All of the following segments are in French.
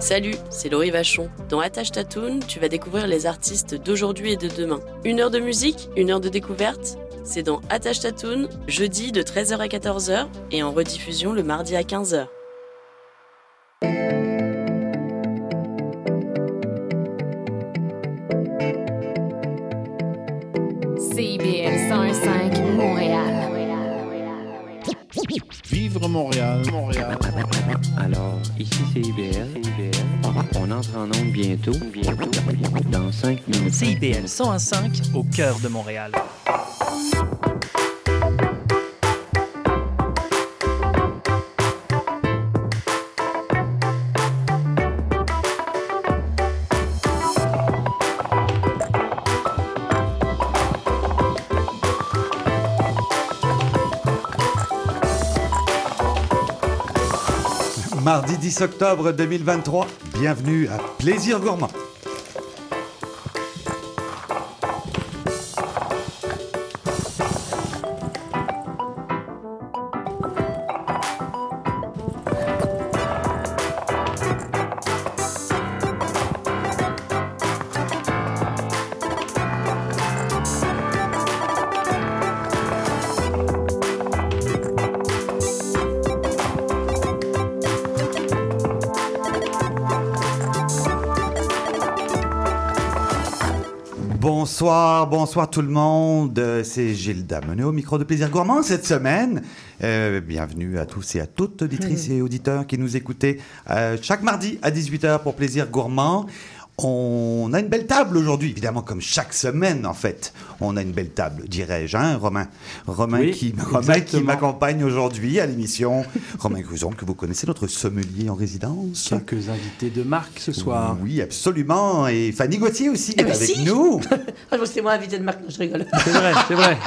Salut, c'est Laurie Vachon. Dans Attache Tatoon, tu vas découvrir les artistes d'aujourd'hui et de demain. Une heure de musique, une heure de découverte C'est dans Attache Tatoon, jeudi de 13h à 14h et en rediffusion le mardi à 15h. Montréal, Montréal. Alors, ici c'est IBL. On entre en onde bientôt. Bientôt. Dans 5 minutes. CIBL 101.5 au cœur de Montréal. 10 octobre 2023, bienvenue à Plaisir Gourmand. Bonsoir, bonsoir tout le monde. C'est Gilda Mené au micro de Plaisir Gourmand cette semaine. Euh, bienvenue à tous et à toutes, auditrices et auditeurs qui nous écoutez euh, chaque mardi à 18h pour Plaisir Gourmand. On a une belle table aujourd'hui, évidemment, comme chaque semaine en fait. On a une belle table, dirais-je, hein, Romain? Romain Oui, qui, Romain qui exactement. m'accompagne aujourd'hui à l'émission. Romain Gruson, que vous connaissez, notre sommelier en résidence. Quelques invités de marque ce soir. Oui, absolument. Et Fanny Gauthier aussi Eh est ben avec si. nous. Ah, c'est moi invité de marque, non, je rigole. C'est vrai, c'est vrai.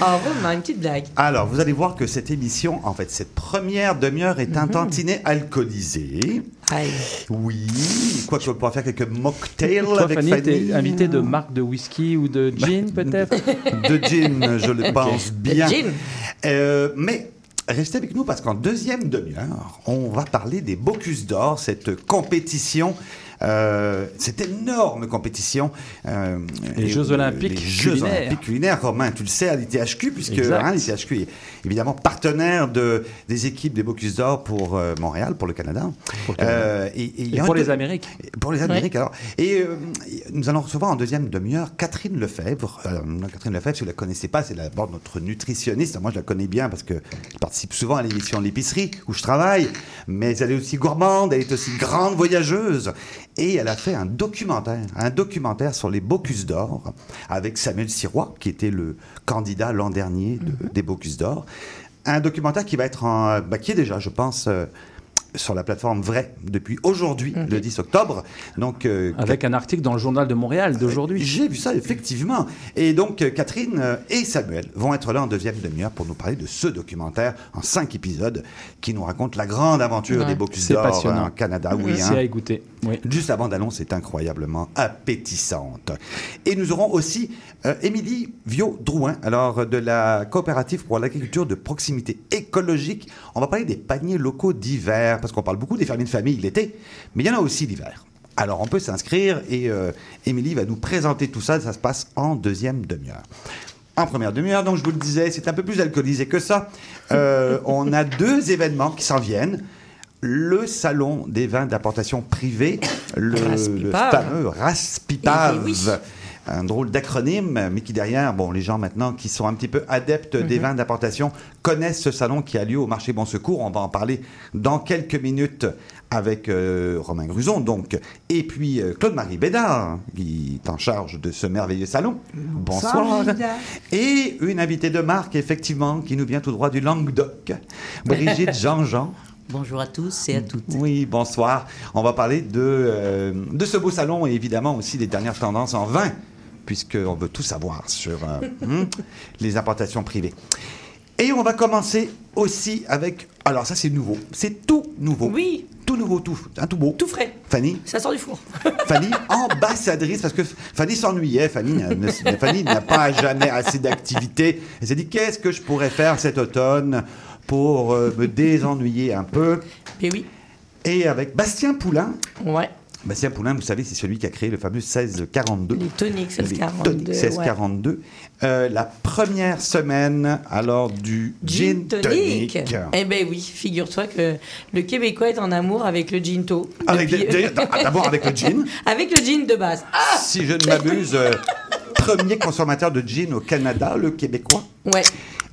Ah, Romain, une petite blague. Alors, vous allez voir que cette émission, en fait, cette première demi-heure est un Mhm. tantinet alcoolisé. Aïe. Oui, quoi qu'on pourra faire quelques mocktails Toi, avec Fanny, Fanny. invité de marque de whisky ou de gin, peut-être De gin, je le pense bien. gin. Euh, mais restez avec nous parce qu'en deuxième demi-heure, on va parler des Bocuse d'Or, cette compétition. Euh, cette énorme compétition. euh, Les Jeux Olympiques les Jeux culinaires. Olympiques culinaires, Romain, tu le sais, à l'ITHQ, puisque hein, l'ITHQ est évidemment partenaire de, des équipes des Bocuse d'Or pour euh, Montréal, pour le Canada. Pour le Canada. Euh, et, et Et pour les Amériques. pour les Amériques, alors. Et euh, nous allons recevoir en deuxième demi-heure Catherine Lefebvre. Euh, Catherine Lefebvre, si vous ne la connaissez pas, c'est d'abord notre nutritionniste. Moi, je la connais bien parce qu'elle participe souvent à l'émission L'épicerie où je travaille. Mais elle est aussi gourmande, elle est aussi grande voyageuse. Et elle a fait un documentaire, un documentaire sur les Bocuse d'Or avec Samuel Sirois, qui était le candidat l'an dernier de- des Bocuse d'Or. Un documentaire qui va être en, bah, qui est déjà, je pense, euh, sur la plateforme Vrai depuis aujourd'hui, le 10 octobre. Donc, euh, Avec un article dans le journal de Montréal d'aujourd'hui. j'ai vu ça, effectivement. Et donc, euh, Catherine euh, et Samuel vont être là en deuxième demi-heure pour nous parler de ce documentaire en cinq épisodes qui nous raconte la grande aventure Ouais. des Bocuse C'est d'Or passionnant. en Canada. Oui, C'est hein. à écouter. Oui. Juste la bande-annonce est incroyablement appétissante. Et nous aurons aussi euh, Émilie Viau-Drouin, alors euh, de la coopérative pour l'agriculture de proximité écologique. On va parler des paniers locaux d'hiver, parce qu'on parle beaucoup des fermiers de famille l'été, mais il y en a aussi l'hiver. Alors on peut s'inscrire et euh, Émilie va nous présenter tout ça. Ça se passe en deuxième demi-heure. En première demi-heure, donc je vous le disais, c'est un peu plus alcoolisé que ça. Euh, on a deux événements qui s'en viennent. Le salon des vins d'importation privée, le, fameux Raspipave. Eh oui. Un drôle d'acronyme, mais qui derrière, bon, les gens maintenant qui sont un petit peu adeptes Mhm. des vins d'importation connaissent ce salon qui a lieu au marché Bon Secours. On va en parler dans quelques minutes avec euh, Romain Gruson, donc, et puis euh, Claude-Marie Bédard, qui est en charge de ce merveilleux salon. Bonsoir. Et une invitée de marque, effectivement, qui nous vient tout droit du Languedoc, Brigitte Jean-Jean. Bonjour à tous et à toutes. Oui, bonsoir. On va parler de, euh, de ce beau salon et évidemment aussi des dernières tendances en vin, puisqu'on veut tout savoir sur euh, hmm, les importations privées. Et on va commencer aussi avec... Alors ça c'est nouveau, c'est tout nouveau. Oui, Tout nouveau, tout, un tout beau. tout frais. Fanny, Ça sort du four. Fanny, ambassadrice, parce que Fanny s'ennuyait. Fanny n'a- pas jamais assez d'activité. Elle s'est dit qu'est-ce que je pourrais faire cet automne pour euh, me désennuyer un peu? Mais oui. Et avec Bastien Poulain. Ouais. Bastien Poulain, vous savez, c'est celui qui a créé le fameux 1642. Les toniques, Les 1642. toniques 1642. Euh, la première semaine, alors, du gin, tonic. Eh ben oui, figure-toi que le Québécois est en amour avec le ginto. Des- D'abord avec le gin. avec le gin de base. Ah Si je ne m'abuse, euh, premier consommateur de gin au Canada, le Québécois. Ouais,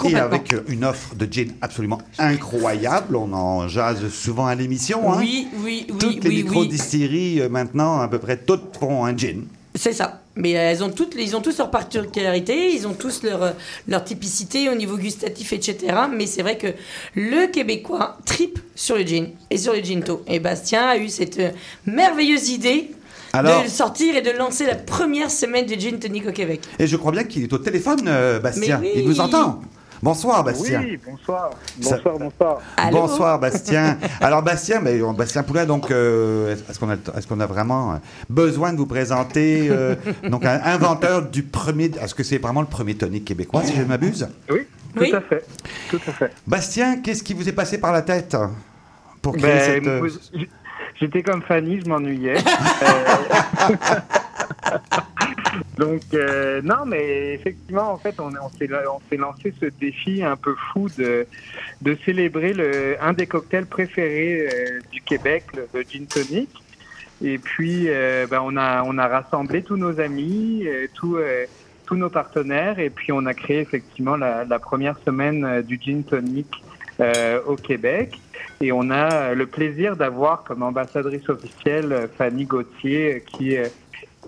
Et avec euh, une offre de gin absolument incroyable. On en jase souvent à l'émission. hein. Oui, oui, oui, Toutes les oui, oui. micro-distilleries, euh, maintenant, à peu près toutes font un gin. C'est ça. Mais euh, elles ont toutes, ils ont tous leurs particularités, ils ont tous leur, leur typicité au niveau gustatif, etc. Mais c'est vrai que le Québécois tripe sur le gin et sur le ginto. Et Bastien a eu cette merveilleuse idée Alors- de sortir et de lancer la première semaine de gin tonic au Québec. Et je crois bien qu'il est au téléphone, euh, Bastien. Oui. Il nous entend. Bonsoir, Bastien. Oui, bonsoir. Bonsoir, bonsoir. Allô Bonsoir Bastien. Alors Bastien, mais, euh, Bastien Poulain, donc euh, est-ce qu'on a, est-ce qu'on a vraiment euh, besoin de vous présenter euh, donc un inventeur du premier, est-ce que c'est vraiment le premier tonique québécois si je ne m'abuse? Oui, tout Oui. à fait. Tout à fait. Bastien, qu'est-ce qui vous est passé par la tête pour créer Ben, cette euh, J'étais comme Fanny, je m'ennuyais. Euh, Donc, euh, non, mais effectivement, en fait, on, s'est lancé ce défi un peu fou de, célébrer un des cocktails préférés euh, du Québec, le, gin tonic. Et puis, euh, ben, on, a, rassemblé tous nos amis, tous, nos partenaires, et puis on a créé effectivement la, première semaine du gin tonic au Québec. Et on a le plaisir d'avoir comme ambassadrice officielle Fanny Gauthier, qui, euh,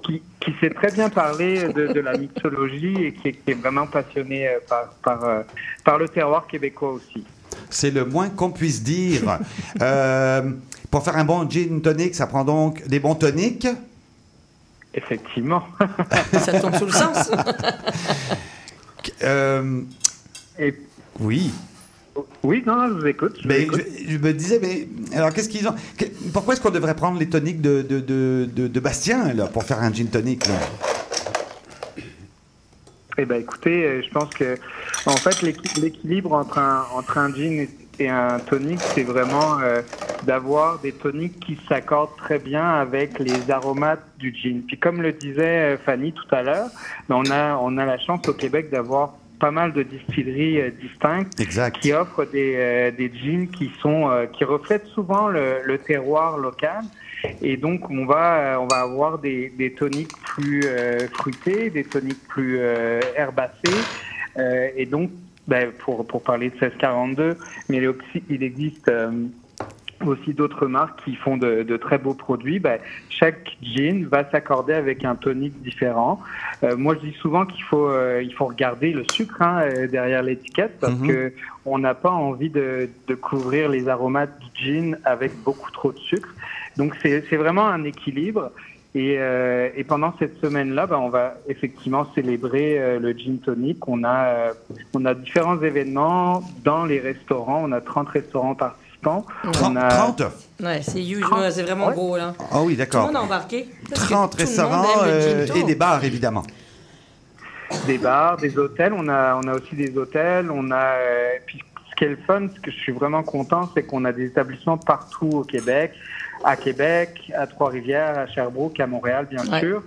qui, qui sait très bien parler de, de la mixologie et qui est, qui est vraiment passionnée euh, par, par, euh, par le terroir québécois aussi. C'est le moins qu'on puisse dire. Euh, pour faire un bon gin tonic, ça prend donc des bons toniques. Effectivement. Ça tombe sous le sens. Euh, Et oui. Oui, non, je vous écoute. je vous Mais écoute. je, je me disais, mais alors qu'est-ce qu'ils ont que- Pourquoi est-ce qu'on devrait prendre les toniques de, de, de, Bastien là, pour faire un gin tonic là? Eh ben, écoutez, euh, je pense que en fait l'équi- l'équilibre entre un entre un gin et- et un tonic, c'est vraiment euh, d'avoir des toniques qui s'accordent très bien avec les aromates du gin. Puis comme le disait euh, Fanny tout à l'heure, ben, on a on a la chance au Québec d'avoir pas mal de distilleries euh, distinctes Exact. qui offrent des, euh, des jeans qui sont euh, qui reflètent souvent le, le terroir local. Et donc on va on va avoir des, des toniques plus fruités, des toniques plus herbacés. Euh, et donc ben, pour pour parler de 1642, mais il, existe aussi d'autres marques qui font de, de très beaux produits. Ben, chaque gin va s'accorder avec un tonique différent. Euh, moi, je dis souvent qu'il faut euh, il faut regarder le sucre hein, euh, derrière l'étiquette parce Mhm. que on n'a pas envie de, de couvrir les aromates du gin avec beaucoup trop de sucre. Donc c'est vraiment un équilibre. Et, euh, et pendant cette semaine-là, ben, on va effectivement célébrer euh, le gin tonic. On a, euh, on a différents événements dans les restaurants. On a 30 restaurants participants. 30, on a 30 Ouais, c'est huge, ouais, c'est vraiment Ouais. gros là. Ah oui, Tout le d'accord. monde a embarqué. parce que 30 tout le monde restaurants euh, et des bars, évidemment. des bars, des hôtels. On a, on a aussi des hôtels. On a. euh, puis ce qui est le fun, ce que je suis vraiment content, c'est qu'on a des établissements partout au Québec, à Québec, à Trois-Rivières, à Sherbrooke, à Montréal, bien Ouais. sûr.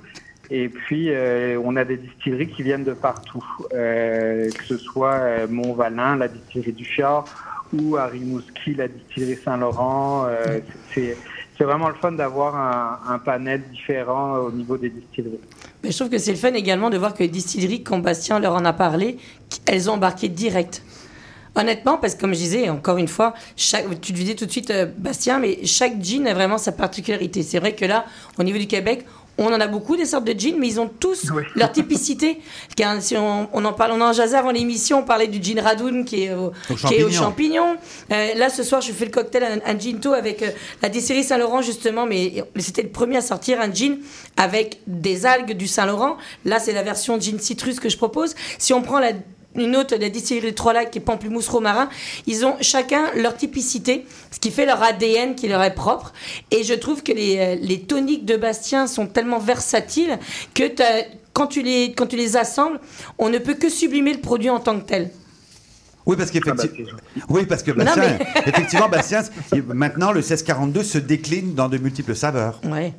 Et puis, euh, on a des distilleries qui viennent de partout, euh, que ce soit euh, Mont-Valin, la distillerie du Fjord, ou à Rimouski, la distillerie Saint-Laurent. C'est vraiment le fun d'avoir un, panel différent au niveau des distilleries. Mais je trouve que c'est le fun également de voir que les distilleries, quand Bastien leur en a parlé, elles ont embarqué direct. Honnêtement, parce que comme je disais, encore une fois, tu le disais tout de suite, Bastien, mais chaque gin a vraiment sa particularité. C'est vrai que là, au niveau du Québec, on en a beaucoup des sortes de gins, mais ils ont tous Oui. leur typicité. Car si on, on en parle, on en jasait avant l'émission, on parlait du gin Radoun qui est au, Au qui est au champignon. champignon. Euh, là, ce soir, je fais le cocktail, un, un ginto avec euh, la distillerie Saint-Laurent, justement, mais c'était le premier à sortir un gin avec des algues du Saint-Laurent. Là, c'est la version gin citrus que je propose. Si on prend la une autre de la distillerie de Trois-Lacs qui est pamplemousse romarin, ils ont chacun leur typicité, ce qui fait leur ADN qui leur est propre. Et je trouve que les, euh, les toniques de Bastien sont tellement versatiles que quand tu, les, quand tu les assembles, on ne peut que sublimer le produit en tant que tel. Oui, parce Ah bah, qu'effectivement, oui, parce que Non, Bastien, effectivement, Bastien, maintenant le 1642 se décline dans de multiples saveurs. Ouais.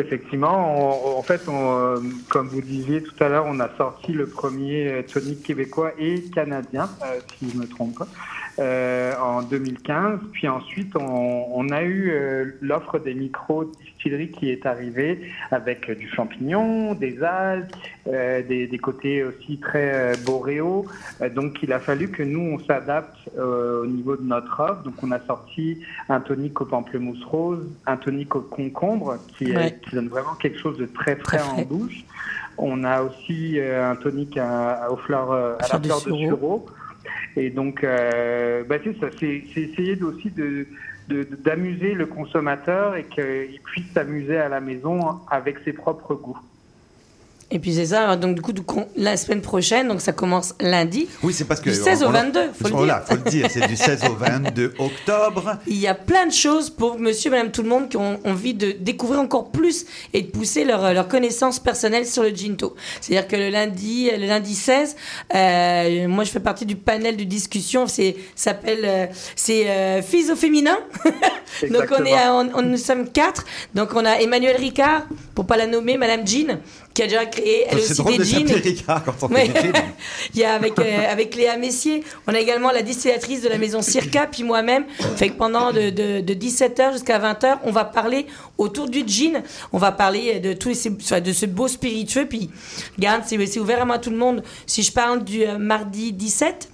Effectivement, on- en fait, on, euh, comme vous disiez tout à l'heure, on a sorti le premier euh, tonic québécois et canadien, euh, si je ne me trompe en 2015. Puis ensuite, on, a eu l'offre des micro-distilleries qui est arrivée avec euh, du champignon, des algues, euh, des, des côtés aussi très euh, boréaux. Donc, il a fallu que nous, on s'adapte au niveau de notre offre. Donc, on a sorti un tonic au pamplemousse rose, un tonic au concombre qui, est- Ouais. qui donne vraiment quelque chose de très frais, Très frais. en bouche. On a aussi un tonic à, aux fleurs, à la de fleur de sureau. Et donc, euh, bah, c'est ça, c'est c'est essayer aussi de- d'amuser le consommateur et qu'il puisse s'amuser à la maison avec ses propres goûts. Et puis c'est ça, alors, donc du coup, du coup, la semaine prochaine, donc ça commence lundi. Oui, c'est parce que Du 16 au on- on- 22, faut le voilà, dire. faut le dire, c'est du 16 au 22 octobre. Il y a plein de choses pour monsieur, madame, tout le monde qui ont envie de découvrir encore plus et de pousser leur, leur connaissance personnelle sur le Ginto. C'est-à-dire que le lundi, le lundi 16, euh, moi je fais partie du panel de discussion, c'est s'appelle euh, c'est euh, filles au féminin. donc on est à- on, on- nous sommes quatre. Donc on a Emmanuel Ricard, pour pas la nommer, madame Jean, qui a déjà créé elle aussi drôle des de jeans. Ricard quand on Ouais. Il y a avec, euh, avec Léa Messier, on a également la distillatrice de la maison Circa, puis moi-même. Fait que pendant de, de, de 17h jusqu'à 20h, on va parler autour du gin. On va parler de tous ces, de ce beau spiritueux. Puis, regarde, c'est c'est ouvert à moi tout le monde. Si je parle du euh, mardi 17,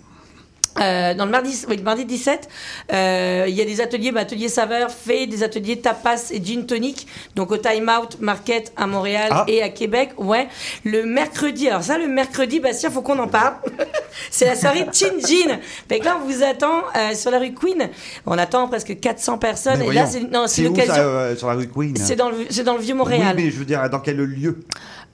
euh, dans le mardi, oui, le mardi 17, euh, il y a des ateliers, bah, ateliers saveurs faits, des ateliers tapas et gin tonic, donc au Time Out Market à Montréal Ah. et à Québec. Ouais. Le mercredi, alors ça, le mercredi, Bastien, faut qu'on en parle. c'est la soirée Chin Gin. Fait que là, on vous attend euh, sur la rue Queen. On attend presque 400 personnes. Mais et là, c'est non, c'est c'est l'occasion. euh, sur la rue Queen? C'est dans le, c'est dans le vieux Oui, Montréal. mais je veux dire, dans quel lieu?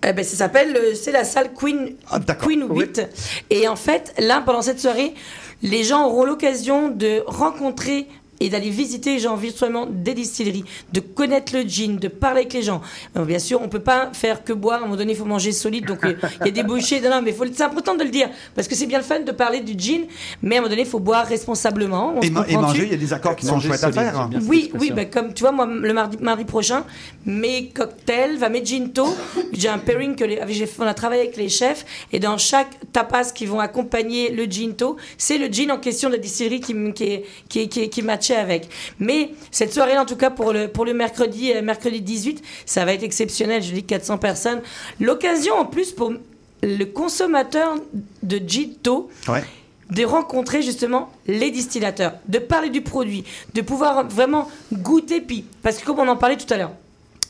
Eh ben, ça s'appelle, euh, c'est la salle Queen, Ah. Queen 8. Et en fait, là, pendant cette soirée, les gens auront l'occasion de rencontrer et d'aller visiter, j'ai envie seulement des distilleries, de connaître le gin, de parler avec les gens. Alors, bien sûr, on peut pas faire que boire, à un moment donné, il faut manger solide, donc euh, il y a des bouchées. Non, non, mais c'est important de le dire, parce que c'est bien le fun de parler du gin, mais à un moment donné, il faut boire responsablement. On et, ma- manger, il y a des accords qui sont Manger chouettes à solide, faire. hein. oui, oui, bah, comme tu vois, moi, le mardi, mardi prochain, mes cocktails, va mes ginto, j'ai un pairing que les, on a travaillé avec les chefs, et dans chaque tapas qui vont accompagner le ginto, c'est le gin en question de la distillerie qui, qui, qui, qui, est- avec. Mais cette soirée, en tout cas, pour le, pour le mercredi, euh, mercredi 18, ça va être exceptionnel, je dis 400 personnes. L'occasion, en plus, pour le consommateur de Ouais. de rencontrer justement les distillateurs, de parler du produit, de pouvoir vraiment goûter, puis parce que comme on en parlait tout à l'heure,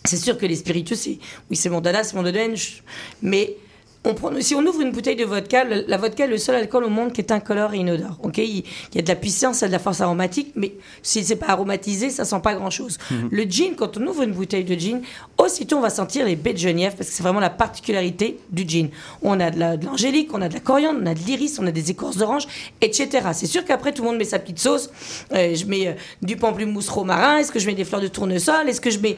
c'est sûr que les spiritueux, c'est oui, c'est mon dada, c'est mon je- mais on prend, si on ouvre une bouteille de vodka, la vodka est le seul alcool au monde qui est incolore et inodore. Ok, il, il y a de la puissance, il y a de la force aromatique, mais si c'est pas aromatisé, ça sent pas grand chose. Le gin, quand on ouvre une bouteille de gin, aussitôt on va sentir les baies de genièvre parce que c'est vraiment la particularité du gin. On a de l'angélique, on a de la coriandre, on a de l'iris, on a des écorces d'orange, etc. C'est sûr qu'après tout le monde met sa petite sauce. Euh, je mets euh, du pamplemousse romarin. Est-ce que je mets des fleurs de tournesol Est-ce que je mets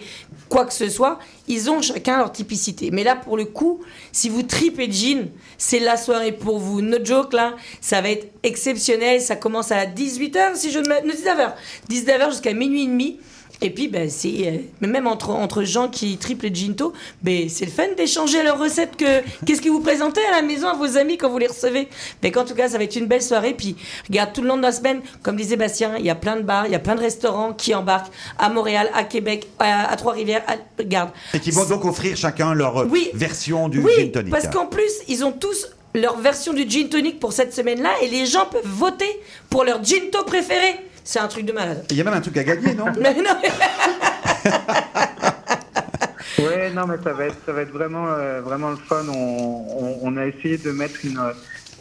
quoi que ce soit? Ils ont chacun leur typicité. Mais là, pour le coup, si vous tripez gin, c'est la soirée pour vous. No joke, là, ça va être exceptionnel. Ça commence à 18h, si je ne me... non, 19h. 19h jusqu'à minuit et demi. Et puis, ben, c'est euh, mais même entre, entre gens qui triplent le ginto, ben, c'est le fun d'échanger leurs recettes. Que, qu'est-ce que vous présentez à la maison à vos amis quand vous les recevez Mais en tout cas, ça va être une belle soirée. Puis, regarde, tout le long de la semaine, comme disait Bastien, il y a plein de bars, il y a plein de restaurants qui embarquent à Montréal, à Québec, à, à Trois-Rivières. à- Regarde. Et qui vont donc offrir chacun leur euh, Oui. version du Oui, gin tonic. parce qu'en plus, ils ont tous leur version du gin tonic pour cette semaine-là et les gens peuvent voter pour leur ginto préféré. C'est un truc de malade. Il y a même un truc à gagner, non Mais non, Ouais, non, mais ça va être, ça va être vraiment, euh, vraiment le fun. On, on, on a essayé de mettre une,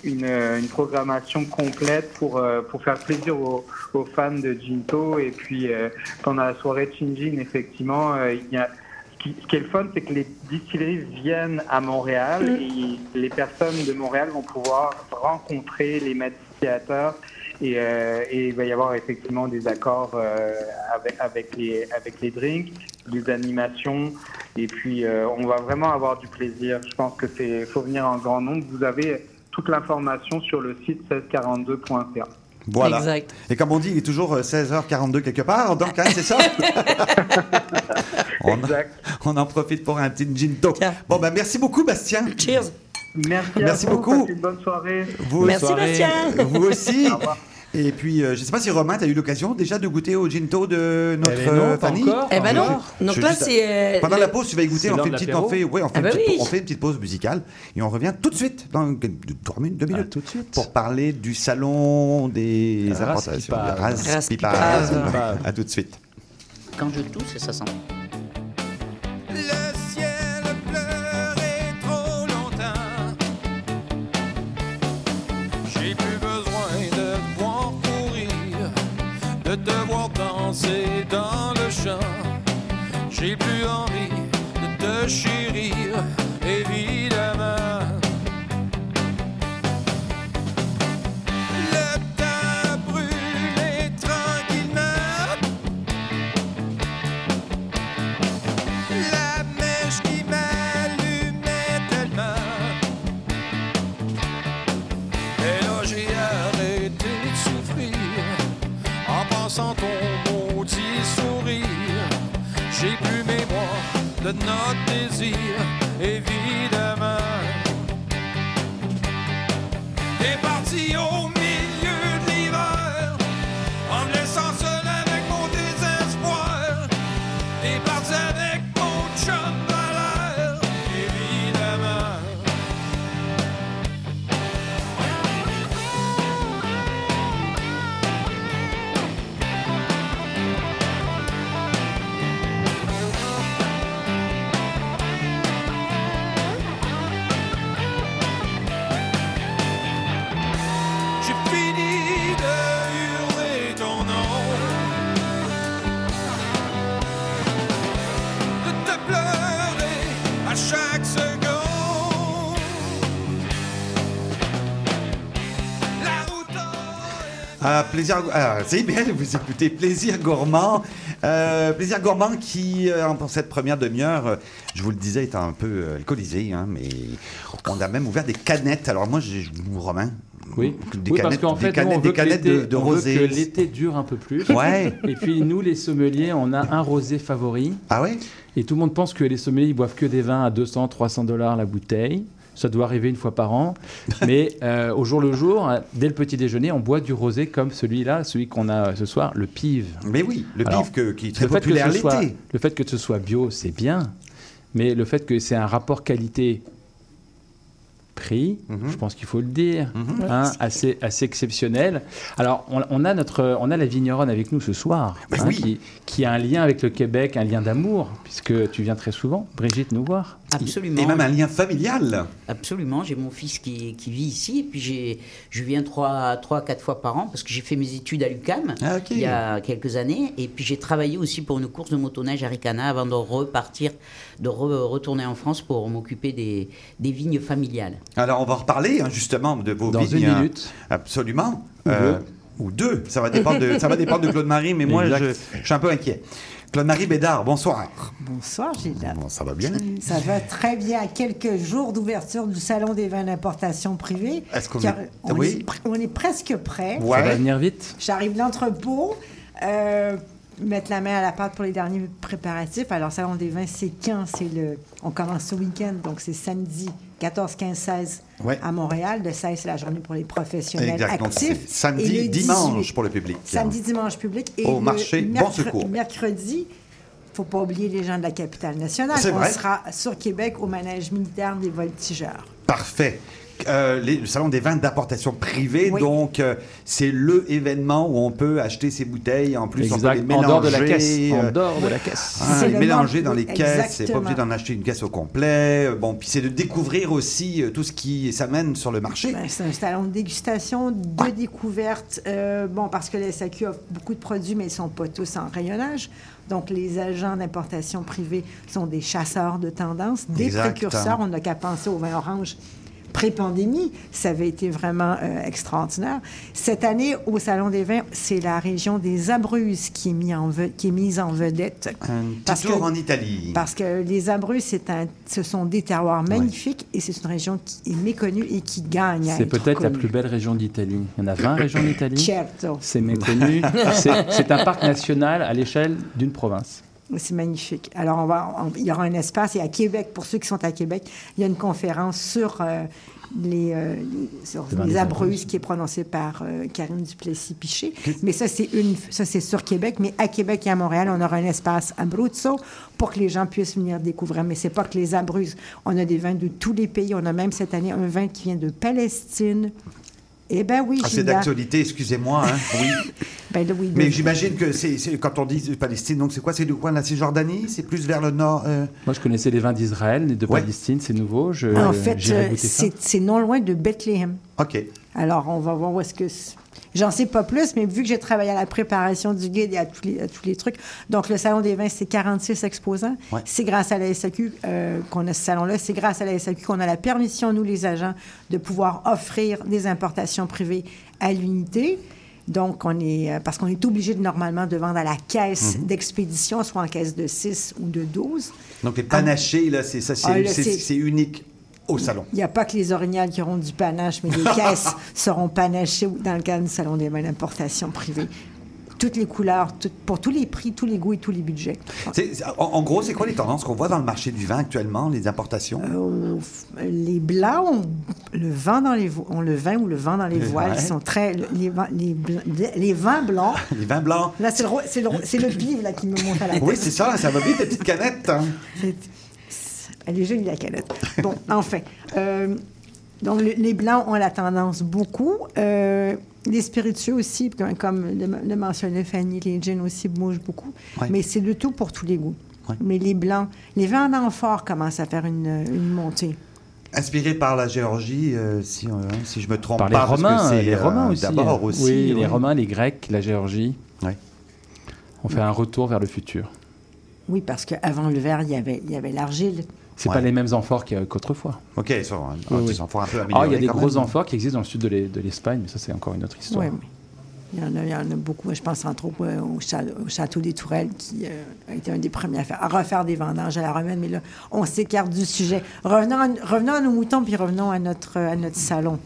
une, une programmation complète pour, euh, pour faire plaisir aux, aux fans de Ginto. Et puis, euh, pendant la soirée Chinjin, effectivement, euh, il y a, ce qui, ce qui est le fun, c'est que les distilleries viennent à Montréal et les personnes de Montréal vont pouvoir rencontrer les maîtres distillateurs. Et, euh, et il va y avoir effectivement des accords euh, avec, avec, les, avec les drinks, des animations, et puis euh, on va vraiment avoir du plaisir. Je pense que c'est faut venir en grand nombre. Vous avez toute l'information sur le site 1642.ca. Voilà. Exact. Et comme on dit, il est toujours euh, 16h42 quelque part, donc hein, c'est ça? On, Exact. on en profite pour un petit ginto. Bon, ben merci beaucoup, Bastien. Cheers. Merci, Merci à vous, beaucoup. une bonne soirée. Vous, Merci, soirée. Bastien. Vous aussi. Au revoir. Et puis, euh, je ne sais pas si Romain, tu as eu l'occasion déjà de goûter au ginto de notre Eh ben non, euh, pas Fanny. Eh ben non. Je- Donc là, c'est. euh, Pendant le- la pause, tu vas y goûter. On l'heure fait, une de petite, on, fait, ouais, on, fait Ah une bah petite, oui. on fait une petite pause musicale et on revient tout de suite, dans 3 minutes, 2 minutes, tout de suite. pour parler du salon des importations. À tout de suite. Quand je tousse, ça sent. J'ai plus envie de te chérir, mémoire de notre Ah, plaisir, ah, c'est bien, vous écoutez Plaisir Gourmand. Euh, plaisir Gourmand qui, euh, pour cette première demi-heure, euh, je vous le disais, est un peu euh, alcoolisé, hein, mais on a même ouvert des canettes. Alors moi, j'ai Romain. Oui, Des oui parce canettes, des fait, nous, canettes, on des veut que canettes de, on veut rosé. que l'été dure un peu plus. Ouais. Et puis nous, les sommeliers, on a un rosé favori. Ah ouais? Et tout le monde pense que les sommeliers, ils boivent que des vins à 200, 300 dollars la bouteille. Ça doit arriver une fois par an. Mais euh, au jour le jour, euh, dès le petit déjeuner, on boit du rosé comme celui-là, celui qu'on a ce soir, le pive. Mais oui, le Alors, pive que- qui est très le fait que populaire ce soit- l'été. Le fait que ce soit bio, c'est bien. Mais le fait que c'est un rapport qualité prix, Mhm. je pense qu'il faut le dire, hein, assez, assez exceptionnel. Alors, on, on a notre, on a la vigneronne avec nous ce soir, Ben hein, oui. qui, qui a un lien avec le Québec, un lien d'amour, puisque tu viens très souvent, Brigitte, nous voir. Absolument. Et même un lien familial. Absolument. J'ai mon fils qui, qui vit ici. Et puis je viens trois, trois, quatre fois par an parce que j'ai fait mes études à l'UCAM Ah, il y a quelques années. Et puis j'ai travaillé aussi pour une course de motoneige à Ricana avant de repartir, de re- retourner en France pour m'occuper des, des vignes familiales. Alors on va reparler hein, justement de vos Dans vignes. une hein. minute. Absolument. Ou Euh, deux. ou deux. Ça va dépendre de, ça va dépendre de Claude Marie, mais moi je suis un peu inquiet. Claude Marie Bédard, bonsoir. Bonsoir, Gilles. Bon, ça va bien? Ça va très bien. À quelques jours d'ouverture du Salon des vins d'importation privée. Est-ce qu'on est- on, oui. est, pr- on est presque prêt. Ça va venir vite. J'arrive l'entrepôt. euh, mettre la main à la pâte pour les derniers préparatifs. Alors, Salon des vins, c'est quand? C'est le... On commence ce week-end, donc c'est samedi 14, 15, 16 Ouais. à Montréal. Le 16, c'est la journée pour les professionnels Exact. Actifs. samedi, Et le dimanche 18, pour le public. Samedi, dimanche public. Et Au le marché Bon mercre- Secours. Mercredi, faut pas oublier les gens de la capitale nationale. On vrai. sera sur Québec au manège militaire des voltigeurs. Parfait. Euh, les- le salon des vins d'importation privée, Oui. donc euh, c'est le événement où on peut acheter ses bouteilles. En plus, on peut Exact. les En mélanger. dehors de la caisse. En euh, dehors de la caisse. Ah, C'est les le mélanger dans les caisses, c'est pas Exactement. obligé d'en acheter une caisse au complet. Euh, Bon, puis c'est de découvrir aussi euh, tout ce qui s'amène sur le marché. Ben, c'est un salon de dégustation, de découverte. euh, bon, parce que la SAQ offre beaucoup de produits, mais ils ne sont pas tous en rayonnage. Donc, les agents d'importation privée sont des chasseurs de tendance, des Exact. précurseurs. On n'a qu'à penser au vin orange pré-pandémie, ça avait été vraiment euh, extraordinaire. Cette année, au Salon des vins, c'est la région des Abruzzes qui est, mis en ve- qui est mise en vedette. Un petit Parce tour que- en Italie. Parce que les Abruzzes, un, ce sont des terroirs magnifiques et c'est une région qui est méconnue et qui gagne C'est être peut-être la plus belle région d'Italie. Il y en a 20 régions d'Italie. Certo. C'est méconnu. C'est un parc national à l'échelle d'une province. C'est magnifique. Alors, on va, on- il y aura un espace. Et à Québec, pour ceux qui sont à Québec, il y a une conférence sur euh, les, euh, sur les Abruzzes. qui est prononcée par euh, Karine Duplessis-Piché. Mais ça, c'est une, ça, c'est sur Québec. Mais à Québec et à Montréal, on aura un espace Abruzzo pour que les gens puissent venir découvrir. Mais c'est pas que les Abruzzes. On a des vins de tous les pays. On a même cette année un vin qui vient de Palestine. Eh ben oui, Ah, c'est d'actualité, excusez-moi. hein, oui. Ben oui, Mais j'imagine que c'est quand on dit Palestine, donc c'est quoi C'est du coin de la Cisjordanie? C'est plus vers le nord euh, Moi, je connaissais les vins d'Israël, les de Ouais. Palestine, c'est nouveau. Je, en fait, euh, goûter ça. c'est c'est non loin de Bethléem. Ok. Alors, on va voir où est-ce que. J'en sais pas plus, mais vu que j'ai travaillé à la préparation du guide et à tous les, à tous les trucs, donc le Salon des vins, c'est 46 exposants. Ouais. C'est grâce à la SAQ euh, qu'on a ce salon-là. C'est grâce à la SAQ qu'on a la permission, nous, les agents, de pouvoir offrir des importations privées à l'unité. Donc, on est, euh, parce qu'on est obligé de, normalement de vendre à la caisse Mhm. d'expédition, soit en caisse de 6 ou de 12. Donc les panachés, là, c'est ça, c'est Ah, unique au salon. Il n'y a pas que les orignales qui auront du panache, mais les caisses seront panachées dans le cadre du Salon des vins d'importation privée. Toutes les couleurs, pour tous les prix, tous les goûts et tous les budgets. En, en gros, c'est quoi les tendances qu'on voit dans le marché du vin actuellement, les importations? Euh, les blancs ont le vin dans les ont le vin ou le vin dans les Le voiles. Ils sont très le- les, vins, les, vins blancs. Les vins blancs. Là, c'est le, c'est le, c'est le là, qui me monte à la tête. Oui, c'est ça, ça va vite, les petites canettes. hein. Elle est jolie, la canette. Bon, enfin. euh, donc, le- les blancs ont la tendance beaucoup. Euh, les spiritueux aussi, comme, comme le, le mentionnait Fanny, les gins aussi bougent beaucoup. Ouais. Mais c'est le tout pour tous les goûts. Ouais. Mais les blancs, les vins en amphore commencent à faire une, une montée. Inspiré par la Géorgie, euh, si, euh, si je me trompe Par les pas. parce que Romains, c'est, les euh, Romains aussi. D'abord euh, aussi. Oui, les. Romains, les Grecs, la Géorgie. Ouais. On fait un retour vers le futur. Oui, parce qu'avant le verre, il y avait, il y avait l'argile. C'est Ouais. pas les mêmes amphores qu'il y a- qu'autrefois. Ok, ils sont, Oui, oui. fort un peu améliorés. il y a des gros même. amphores qui existent dans le sud de l'E- de l'Espagne, mais ça, c'est encore une autre histoire. Oui, oui. Il y, en a, il y en a beaucoup. Je pense entre autres euh, au, Château des Tourelles, qui euh, a été un des premiers à, faire, à refaire des vendanges à la romaine. Mais là, on s'écarte du sujet. Revenons à, revenons à nos moutons, puis revenons à notre, à notre salon.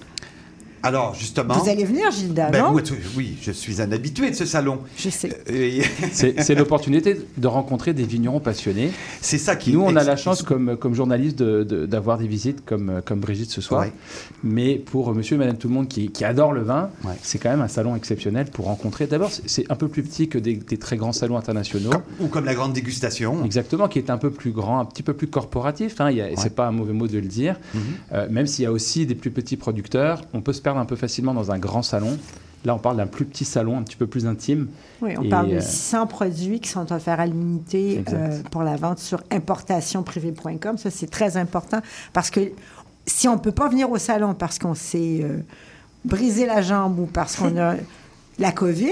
Alors, justement. Vous allez venir, Gilda, Ben, non? oui, je suis un habitué de ce salon. Je sais. Et- C'est l'opportunité de rencontrer des vignerons passionnés. C'est ça qui Nous, on a la chance, comme, comme journaliste, de- de- d'avoir des visites comme, comme Brigitte ce soir. Ouais. Mais pour monsieur et madame tout le monde qui, qui adore le vin, Ouais. c'est quand même un salon exceptionnel pour rencontrer. D'abord, c'est- un peu plus petit que des, des très grands salons internationaux. Ou comme la grande dégustation. Exactement, qui est un peu plus grand, un petit peu plus corporatif. Hein, a- C'est pas un mauvais mot de le dire. Mhm. Euh, même s'il y a aussi des plus petits producteurs, on peut se un peu facilement dans un grand salon. Là, on parle d'un plus petit salon, un petit peu plus intime. Oui, on Et, parle de euh, 600 produits qui sont offerts à l'unité euh, pour la vente sur importationprivée.com. Ça, c'est très important parce que si on ne peut pas venir au salon parce qu'on s'est euh, brisé la jambe ou parce qu'on a la COVID,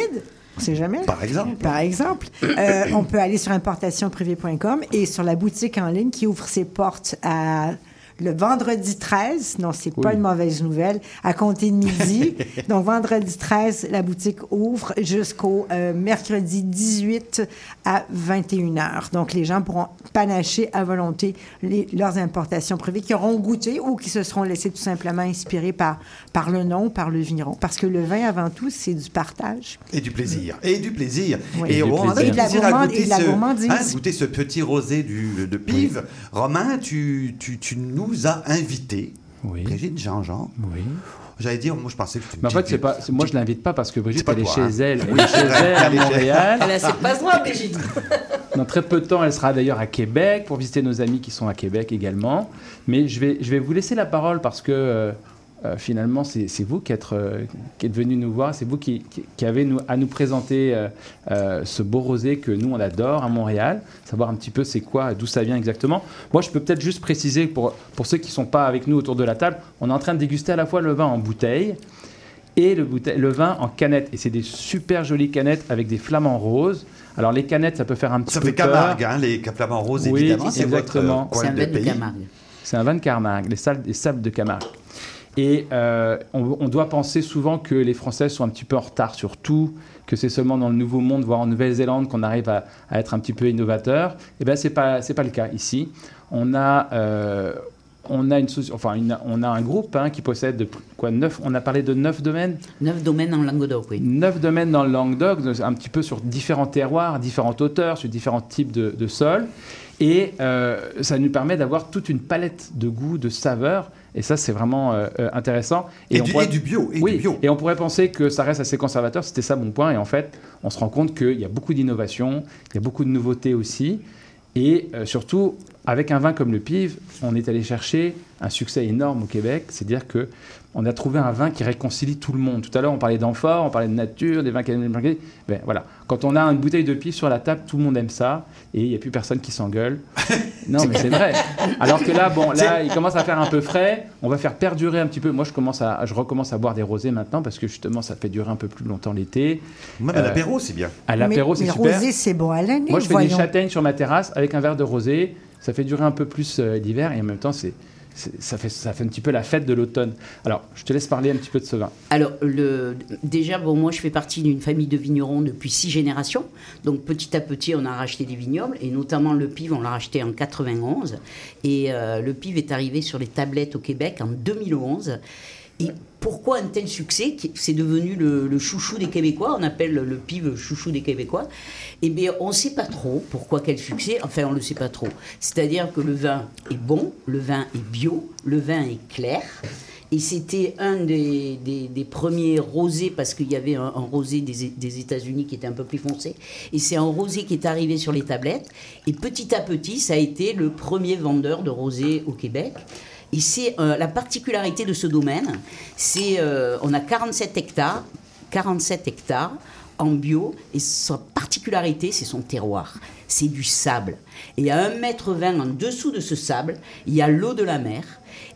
on ne sait jamais. Par exemple. Par exemple, euh, on peut aller sur importationprivée.com et sur la boutique en ligne qui ouvre ses portes à le vendredi 13, non, c'est pas Oui. une mauvaise nouvelle, à compter de midi. Donc, vendredi 13, la boutique ouvre jusqu'au euh, mercredi 18 à 21h. Donc, les gens pourront panacher à volonté les- leurs importations privées qui auront goûté ou qui se seront laissés tout simplement inspirer par, par le nom, par le vigneron. Parce que le vin, avant tout, c'est du partage. Et du plaisir. Et du plaisir. Oui. Et, Et du on a plaisir. du Et de la plaisir à gourmande- goûter et de la ce, gourmandise. hein, goûter ce petit rosé du, de Pive. Romain, tu, tu, tu nous as invités. Oui. Brigitte Jean-Jean. Oui. J'allais dire, moi je pensais que tu Mais en fait, c'est pas, moi, je l'invite pas parce que Brigitte, pas elle est toi, chez hein. elle. Elle Oui, est chez elle à elle est chez- Montréal. Elle a ses passe-droits, Brigitte. Dans très peu de temps, elle sera d'ailleurs à Québec pour visiter nos amis qui sont à Québec également. Mais je vais, je vais vous laisser la parole parce que euh, finalement, c'est vous qui êtes, euh, qui êtes venu nous voir, c'est vous qui, qui, qui avez nous, à nous présenter euh, euh, ce beau rosé que nous, on adore à Montréal, savoir un petit peu c'est quoi, d'où ça vient exactement. Moi, je peux peut-être juste préciser pour, pour ceux qui ne sont pas avec nous autour de la table, on est en train de déguster à la fois le vin en bouteille et le, bouteille- le vin en canette. Et c'est des super jolies canettes avec des flamants roses. Alors les canettes, ça peut faire un petit Ça peu fait peur. Camargue, hein, les flamants roses, Oui, évidemment. C'est votre exactement. euh, coin C'est un de vin de pays. Camargue. C'est un vin de Camargue, les, salles- les sables de Camargue. Et euh, on, doit penser souvent que les Français sont un petit peu en retard sur tout, que c'est seulement dans le Nouveau Monde, voire en Nouvelle-Zélande, qu'on arrive à, être un petit peu innovateur. Et bien, c'est pas c'est pas le cas ici. On a euh, on a une, enfin, une- on a un groupe hein, qui possède quoi neuf. On a parlé de neuf domaines? Neuf domaines en Languedoc, oui. Neuf domaines dans le Languedoc, un petit peu sur différents terroirs, différentes hauteurs, sur différents types de, de sols. Et euh, ça nous permet d'avoir toute une palette de goûts, de saveurs. Et ça, c'est vraiment euh, euh, intéressant. Et on du- pourrait- et du bio, et du oui, bio. Et on pourrait penser que ça reste assez conservateur. C'était ça mon point. Et en fait, on se rend compte qu'il y a beaucoup d'innovation, il y a beaucoup de nouveautés aussi. Et euh, surtout, avec un vin comme le Pive, on est allé chercher un succès énorme au Québec. C'est-à-dire que on a trouvé un vin qui réconcilie tout le monde. Tout à l'heure, on parlait d'amphore, on parlait de nature, des vins qui ben, voilà. Quand on a une bouteille de Pive sur la table, tout le monde aime ça. Et il n'y a plus personne qui s'engueule. non, mais c'est vrai. Alors que là, bon, là, il commence à faire un peu frais. On va faire perdurer un petit peu. Moi, je, commence à, je recommence à boire des rosés maintenant parce que justement, ça fait durer un peu plus longtemps l'été. Même à l'apéro, c'est bien. À l'apéro, c'est mais super. rosé, c'est bon à l'année, Moi, je fais des châtaignes sur ma terrasse avec un verre de rosé. Ça fait durer un peu plus euh, l'hiver et en même temps, c'est, ça, fait, ça fait un petit peu la fête de l'automne. Alors, je te laisse parler un petit peu de ce vin. Alors, déjà, bon, moi, je fais partie d'une famille de vignerons depuis six générations. Donc, petit à petit, on a racheté des vignobles, et notamment le Pive, on l'a racheté en 91. Et euh, le Pive est arrivé sur les tablettes au Québec en 2011. Et pourquoi un tel succès C'est devenu le, chouchou des Québécois. On appelle le le chouchou des Québécois. Eh bien, on ne sait pas trop pourquoi quel succès. Enfin, on ne le sait pas trop. C'est-à-dire que le vin est bon, le vin est bio, le vin est clair. Et c'était un des, premiers rosés, parce qu'il y avait un, un rosé des, des États-Unis qui était un peu plus foncé. Et c'est un rosé qui est arrivé sur les tablettes. Et petit à petit, ça a été le premier vendeur de rosé au Québec. Et c'est euh, la particularité de ce domaine, c'est euh, on a 47 hectares, 47 hectares en bio, et sa particularité, c'est son terroir. C'est du sable. Et à 1 mètre 20 en dessous de ce sable, il y a l'eau de la mer.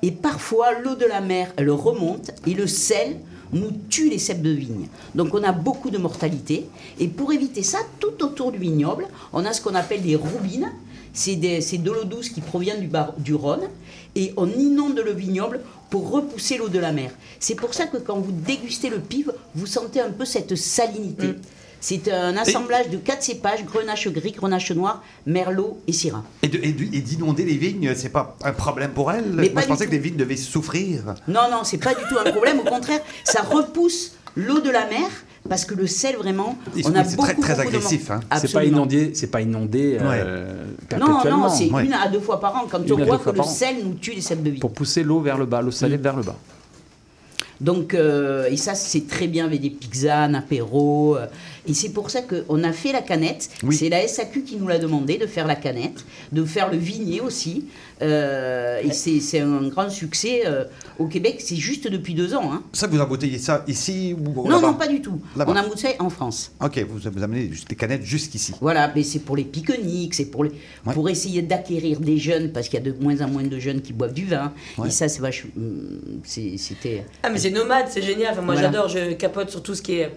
Et parfois, l'eau de la mer, elle remonte, et le sel nous tue les cèpes de vigne. Donc on a beaucoup de mortalité. Et pour éviter ça, tout autour du vignoble, on a ce qu'on appelle des roubines. C'est de l'eau douce qui provient du, bar- du Rhône. Et on inonde le vignoble pour repousser l'eau de la mer. C'est pour ça que quand vous dégustez le pive, vous sentez un peu cette salinité. C'est un assemblage de quatre cépages, grenache gris, grenache noir, merlot et syrah. Et de- et de- et d'inonder les vignes, c'est pas un problème pour elles? Mais Moi, je pensais tout. que les vignes devaient souffrir. Non, non, c'est pas du tout un problème. Au contraire, ça repousse l'eau de la mer parce que le sel, vraiment, Et on a c'est beaucoup, très- très beaucoup agressif, hein. C'est pas inondé, c'est pas inondé euh, Non, non, c'est Ouais. une à deux fois par an quand Une on voit que le sel nous tue les cèpes de vie. Pour pousser l'eau vers le bas, l'eau salée vers le bas. Donc, euh, et ça, c'est très bien avec des pizzas, apéro. euh, et c'est pour ça qu'on a fait la canette. C'est la SAQ qui nous l'a demandé de faire la canette, de faire le vignet aussi. Euh, et c'est un grand succès euh, au Québec. C'est juste depuis deux ans. hein. Ça, vous embouteillez ça ici ou Non, non, pas du tout. On a moussé en France. Ok, vous, vous amenez juste des canettes jusqu'ici. Voilà, mais c'est pour les pique-niques, c'est pour, les, pour essayer d'acquérir des jeunes, parce qu'il y a de moins en moins de jeunes qui boivent du vin. Ouais. Et ça, c'est vachement. hum, C'était. Ah, mais c'est nomade, c'est génial. Enfin, moi, Voilà. j'adore, je capote sur tout ce qui est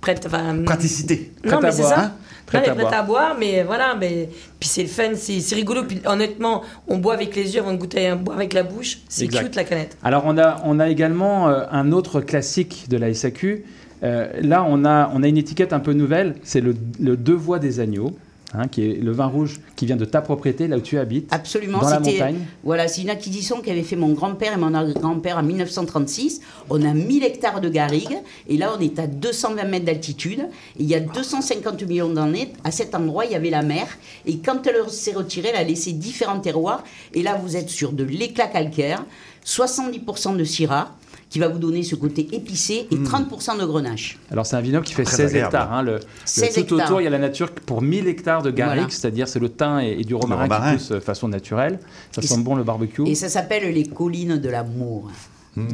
prête. Enfin, Praticité. Non, Prête mais à c'est boire, ça. hein Prête, Prête à prête boire. à boire, mais voilà. Mais... Puis c'est le fun, c'est rigolo. Puis honnêtement, on boit avec les yeux avant de goûter, on boit avec la bouche. C'est cute la canette. Alors on a, on a également euh, un autre classique de la SAQ. Euh, là, on a, on a une étiquette un peu nouvelle, c'est le, le Deux Voix des Agneaux, hein, qui est le vin rouge qui vient de ta propriété, là où tu habites, Absolument, dans la montagne. voilà, c'est une acquisition qu'avait fait mon grand-père et mon grand-père en 1936. On a 1000 hectares de garrigues et là on est à 220 mètres d'altitude. Il y a 250 millions d'années, à cet endroit il y avait la mer et quand elle s'est retirée, elle a laissé différents terroirs. Et là vous êtes sur de l'éclat calcaire, 70% de syrah qui va vous donner ce côté épicé et 30% de grenache. Alors c'est un vignoble qui fait Très 16 agréable. hectares. hein, le, le- 16 tout hectares. autour, il y a la nature pour 1000 hectares de garrigues, Voilà. c'est-à-dire c'est le thym et, et du romarin, romarin. qui poussent de façon naturelle. Ça Et sent bon le barbecue. Et ça s'appelle les collines de l'amour.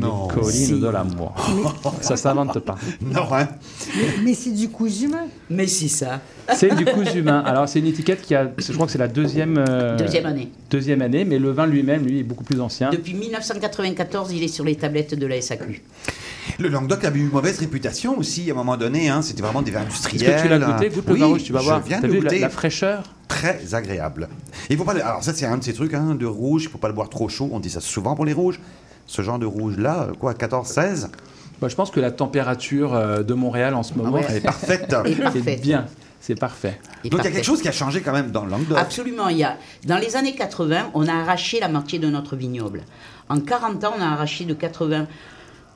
Non. Colline Si. de l'amour. Ça s'invente pas. Non, hein Mais, mais c'est du cousu humain. Mais c'est ça. C'est du cousu humain. Alors c'est une étiquette qui a, je crois que c'est la deuxième, euh, Deuxième année. Deuxième année, mais le vin lui-même, lui, est beaucoup plus ancien. Depuis 1994, il est sur les tablettes de la SAQ. Le Languedoc avait eu une mauvaise réputation aussi à un moment donné. Hein. C'était vraiment des vins Est-ce industriels. que tu l'as goûté Goûte le Oui, vin rouge, tu vas je voir. viens T'as de vu la, goûter. la fraîcheur Très agréable. Il faut pas. le- Alors ça, c'est un de ces trucs hein, de rouge. Il faut pas le boire trop chaud. On dit ça souvent pour les rouges. Ce genre de rouge là, quoi, 14, 16. Bah, Je pense que la température euh, de Montréal en ce moment ouais. Elle est parfaite. C'est bien. C'est parfait. Et Donc il y a quelque chose qui a changé quand même dans le Languedoc. Absolument, il y a. Dans les années 80, on a arraché la moitié de notre vignoble. En 40 ans, on a arraché de 80.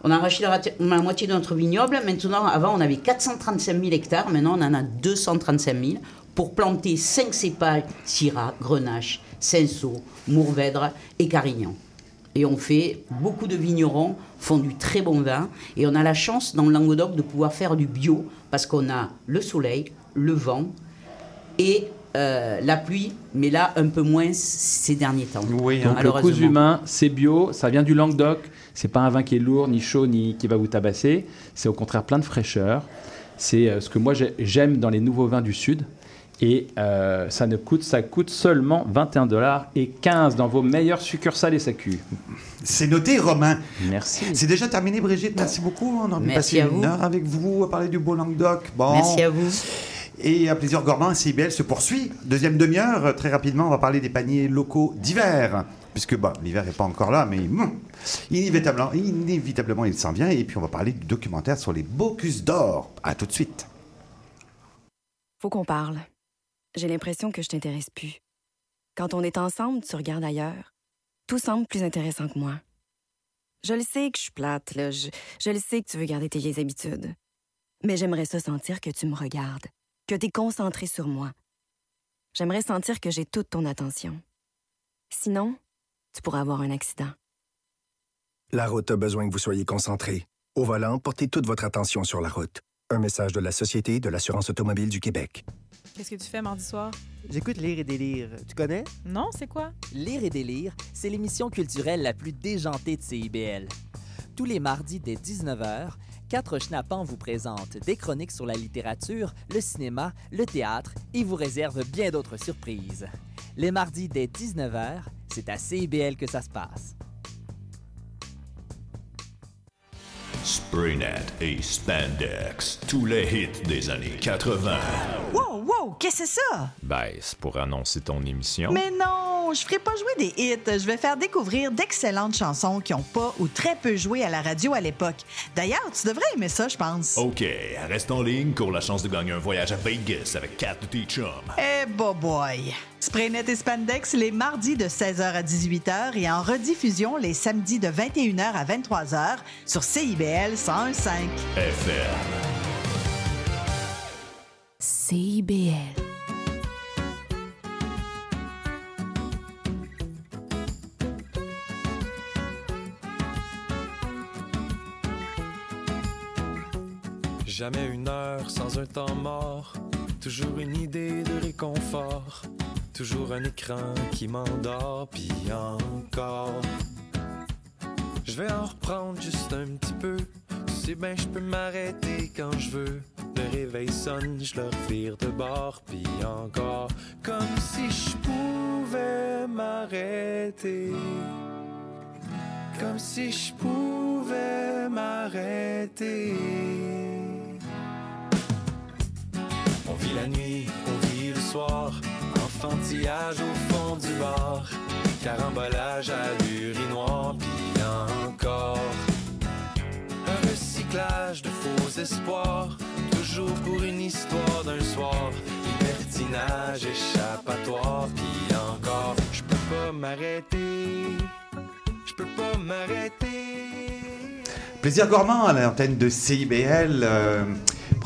On a arraché la moitié de notre vignoble. Maintenant, avant, on avait 435 000 hectares. Maintenant, on en a 235 000 pour planter 5 cépages Syrah, Grenache, Cinsault, Mourvèdre et Carignan. Et on fait, beaucoup de vignerons font du très bon vin. Et on a la chance dans le Languedoc de pouvoir faire du bio parce qu'on a le soleil, le vent et euh, la pluie, mais là un peu moins ces derniers temps. Oui, hein. Donc le cousu humain, c'est bio, ça vient du Languedoc. C'est pas un vin qui est lourd, ni chaud, ni qui va vous tabasser. C'est au contraire plein de fraîcheur. C'est euh, ce que moi j'ai- j'aime dans les nouveaux vins du Sud. Et euh, ça ne coûte, ça coûte seulement 21 dollars et 15 dans vos meilleures succursales et SAQ. C'est noté, Romain. Merci. C'est déjà terminé, Brigitte. Merci beaucoup. On a à une vous. heure avec vous à parler du beau Languedoc. Bon. Merci à vous. Et un plaisir gourmand, CIBL se poursuit. Deuxième demi-heure, très rapidement, on va parler des paniers locaux d'hiver. Puisque bon, l'hiver n'est pas encore là, mais hum, inévitablement, inévitablement, il s'en vient. Et puis, on va parler du documentaire sur les Bocuse d'or. À tout de suite. Faut qu'on parle. J'ai l'impression que je t'intéresse plus. Quand on est ensemble, tu regardes ailleurs. Tout semble plus intéressant que moi. Je le sais que je suis plate, là. Je, le sais que tu veux garder tes vieilles habitudes. Mais j'aimerais ça sentir que tu me regardes, que tu es concentré sur moi. J'aimerais sentir que j'ai toute ton attention. Sinon, tu pourrais avoir un accident. La route a besoin que vous soyez concentré. Au volant, portez toute votre attention sur la route. Un message de la Société de l'assurance automobile du Québec. Qu'est-ce que tu fais mardi soir? J'écoute Lire et délire. Tu connais? Non, c'est quoi? Lire et délire, c'est l'émission culturelle la plus déjantée de CIBL. Tous les mardis dès 19h, quatre schnappants vous présentent des chroniques sur la littérature, le cinéma, le théâtre et vous réservent bien d'autres surprises. Les mardis dès 19h, c'est à CIBL que ça se passe. Spraynet et Spandex, tous les hits des années 80. Wow, wow, qu'est-ce que c'est ça? Ben, c'est pour annoncer ton émission. Mais non, je ferai pas jouer des hits. Je vais faire découvrir d'excellentes chansons qui ont pas ou très peu joué à la radio à l'époque. D'ailleurs, tu devrais aimer ça, je pense. OK, reste en ligne pour la chance de gagner un voyage à Vegas avec Kat de tes chums. Eh, bo boy! Spraynet et Spandex les mardis de 16h à 18h et en rediffusion les samedis de 21h à 23h sur CIBL 101.5. FM. CIBL. Jamais une heure sans un temps mort, toujours une idée de réconfort, toujours un écran qui m'endort, puis encore. Je vais en reprendre juste un petit peu, tu sais bien je peux m'arrêter quand je veux. Le réveil sonne, je le revire de bord, puis encore. Comme si je pouvais m'arrêter. Comme si je pouvais m'arrêter. On vit la nuit, on vit le soir, enfantillage au fond du bar, carambolage à l'urinoir, puis encore. Un recyclage de faux espoirs, toujours pour une histoire d'un soir, libertinage, échappatoire, puis encore. Je peux pas m'arrêter, je peux pas m'arrêter. Plaisir gourmand à l'antenne de CIBL. euh,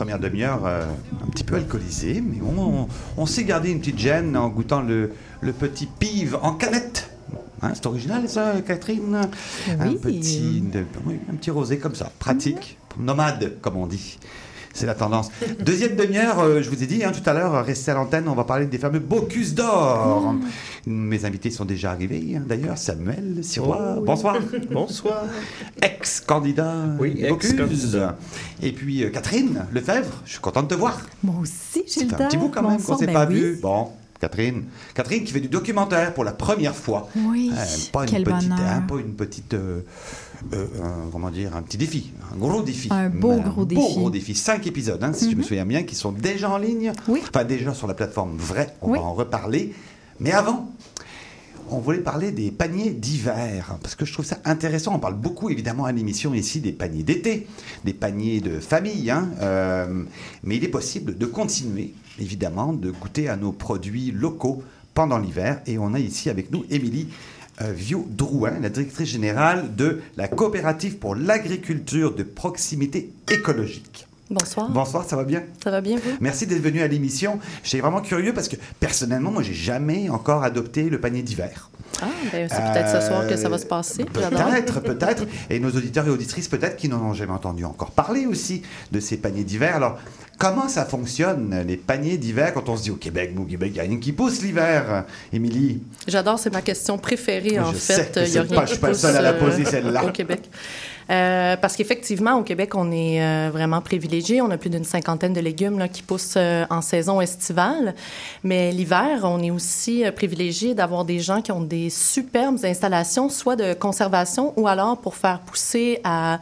première demi-heure euh, un petit peu alcoolisée, mais on, on- on s'est gardé une petite gêne en goûtant le, le petit pive en canette. Hein, c'est original ça, Catherine? Un, petit, de- oui, un petit rosé comme ça, pratique, nomade comme on dit. C'est la tendance. Deuxième demi-heure, euh, je vous ai dit hein, tout à l'heure, restez à l'antenne, on va parler des fameux Bocuse d'or. Mes invités sont déjà arrivés, hein, d'ailleurs. Samuel Sirois, Oh oui. bonsoir. Bonsoir. Ex-candidat Oui, Bocuse. Et puis euh, Catherine Lefebvre, je suis content de te voir. Moi aussi, Gilda. fait un petit bout quand même qu'on Bonsoir, s'est ben pas oui. vu. Bon, Catherine. Catherine qui fait du documentaire pour la première fois. Oui, Euh, pas, quel une petite, bonheur. hein, pas une petite, euh, euh, un- comment dire, un petit défi, un gros défi. Un beau gros beau défi. gros défi. Cinq épisodes, hein, si je me Mhm. souviens bien, qui sont déjà en ligne. Enfin, déjà sur la plateforme vraie. On Oui. va en reparler. Mais avant, on voulait parler des paniers d'hiver, parce que je trouve ça intéressant. On parle beaucoup, évidemment, à l'émission ici des paniers d'été, des paniers de famille, hein, euh, mais il est possible de continuer, évidemment, de goûter à nos produits locaux pendant l'hiver. Et on a ici avec nous Émilie euh, Viau-Drouin, la directrice générale de la coopérative pour l'agriculture de proximité écologique. Bonsoir. Bonsoir, ça va bien? Ça va bien, vous? Merci d'être venu à l'émission. J'étais vraiment curieux parce que personnellement, moi, j'ai jamais encore adopté le panier d'hiver. Ah, ben, c'est peut-être ce soir que ça va se passer. Euh, Peut-être, peut-être. Et nos auditeurs et auditrices, peut-être, qui n'en ont jamais entendu encore parler aussi de ces paniers d'hiver. Alors, comment ça fonctionne, les paniers d'hiver, quand on se dit au Québec, au Québec, il n'y a rien qui pousse l'hiver, Émilie? J'adore, c'est ma question préférée, en Je sais fait. que Il y a c'est rien pas- qui je suis pas le seul à la euh, poser, celle-là. Au Québec. Euh, parce qu'effectivement, au Québec, on est euh, vraiment privilégié. On a plus d'une cinquantaine de légumes là, qui poussent euh, en saison estivale. Mais l'hiver, on est aussi euh, privilégié d'avoir des gens qui ont des superbes installations, soit de conservation ou alors pour faire pousser à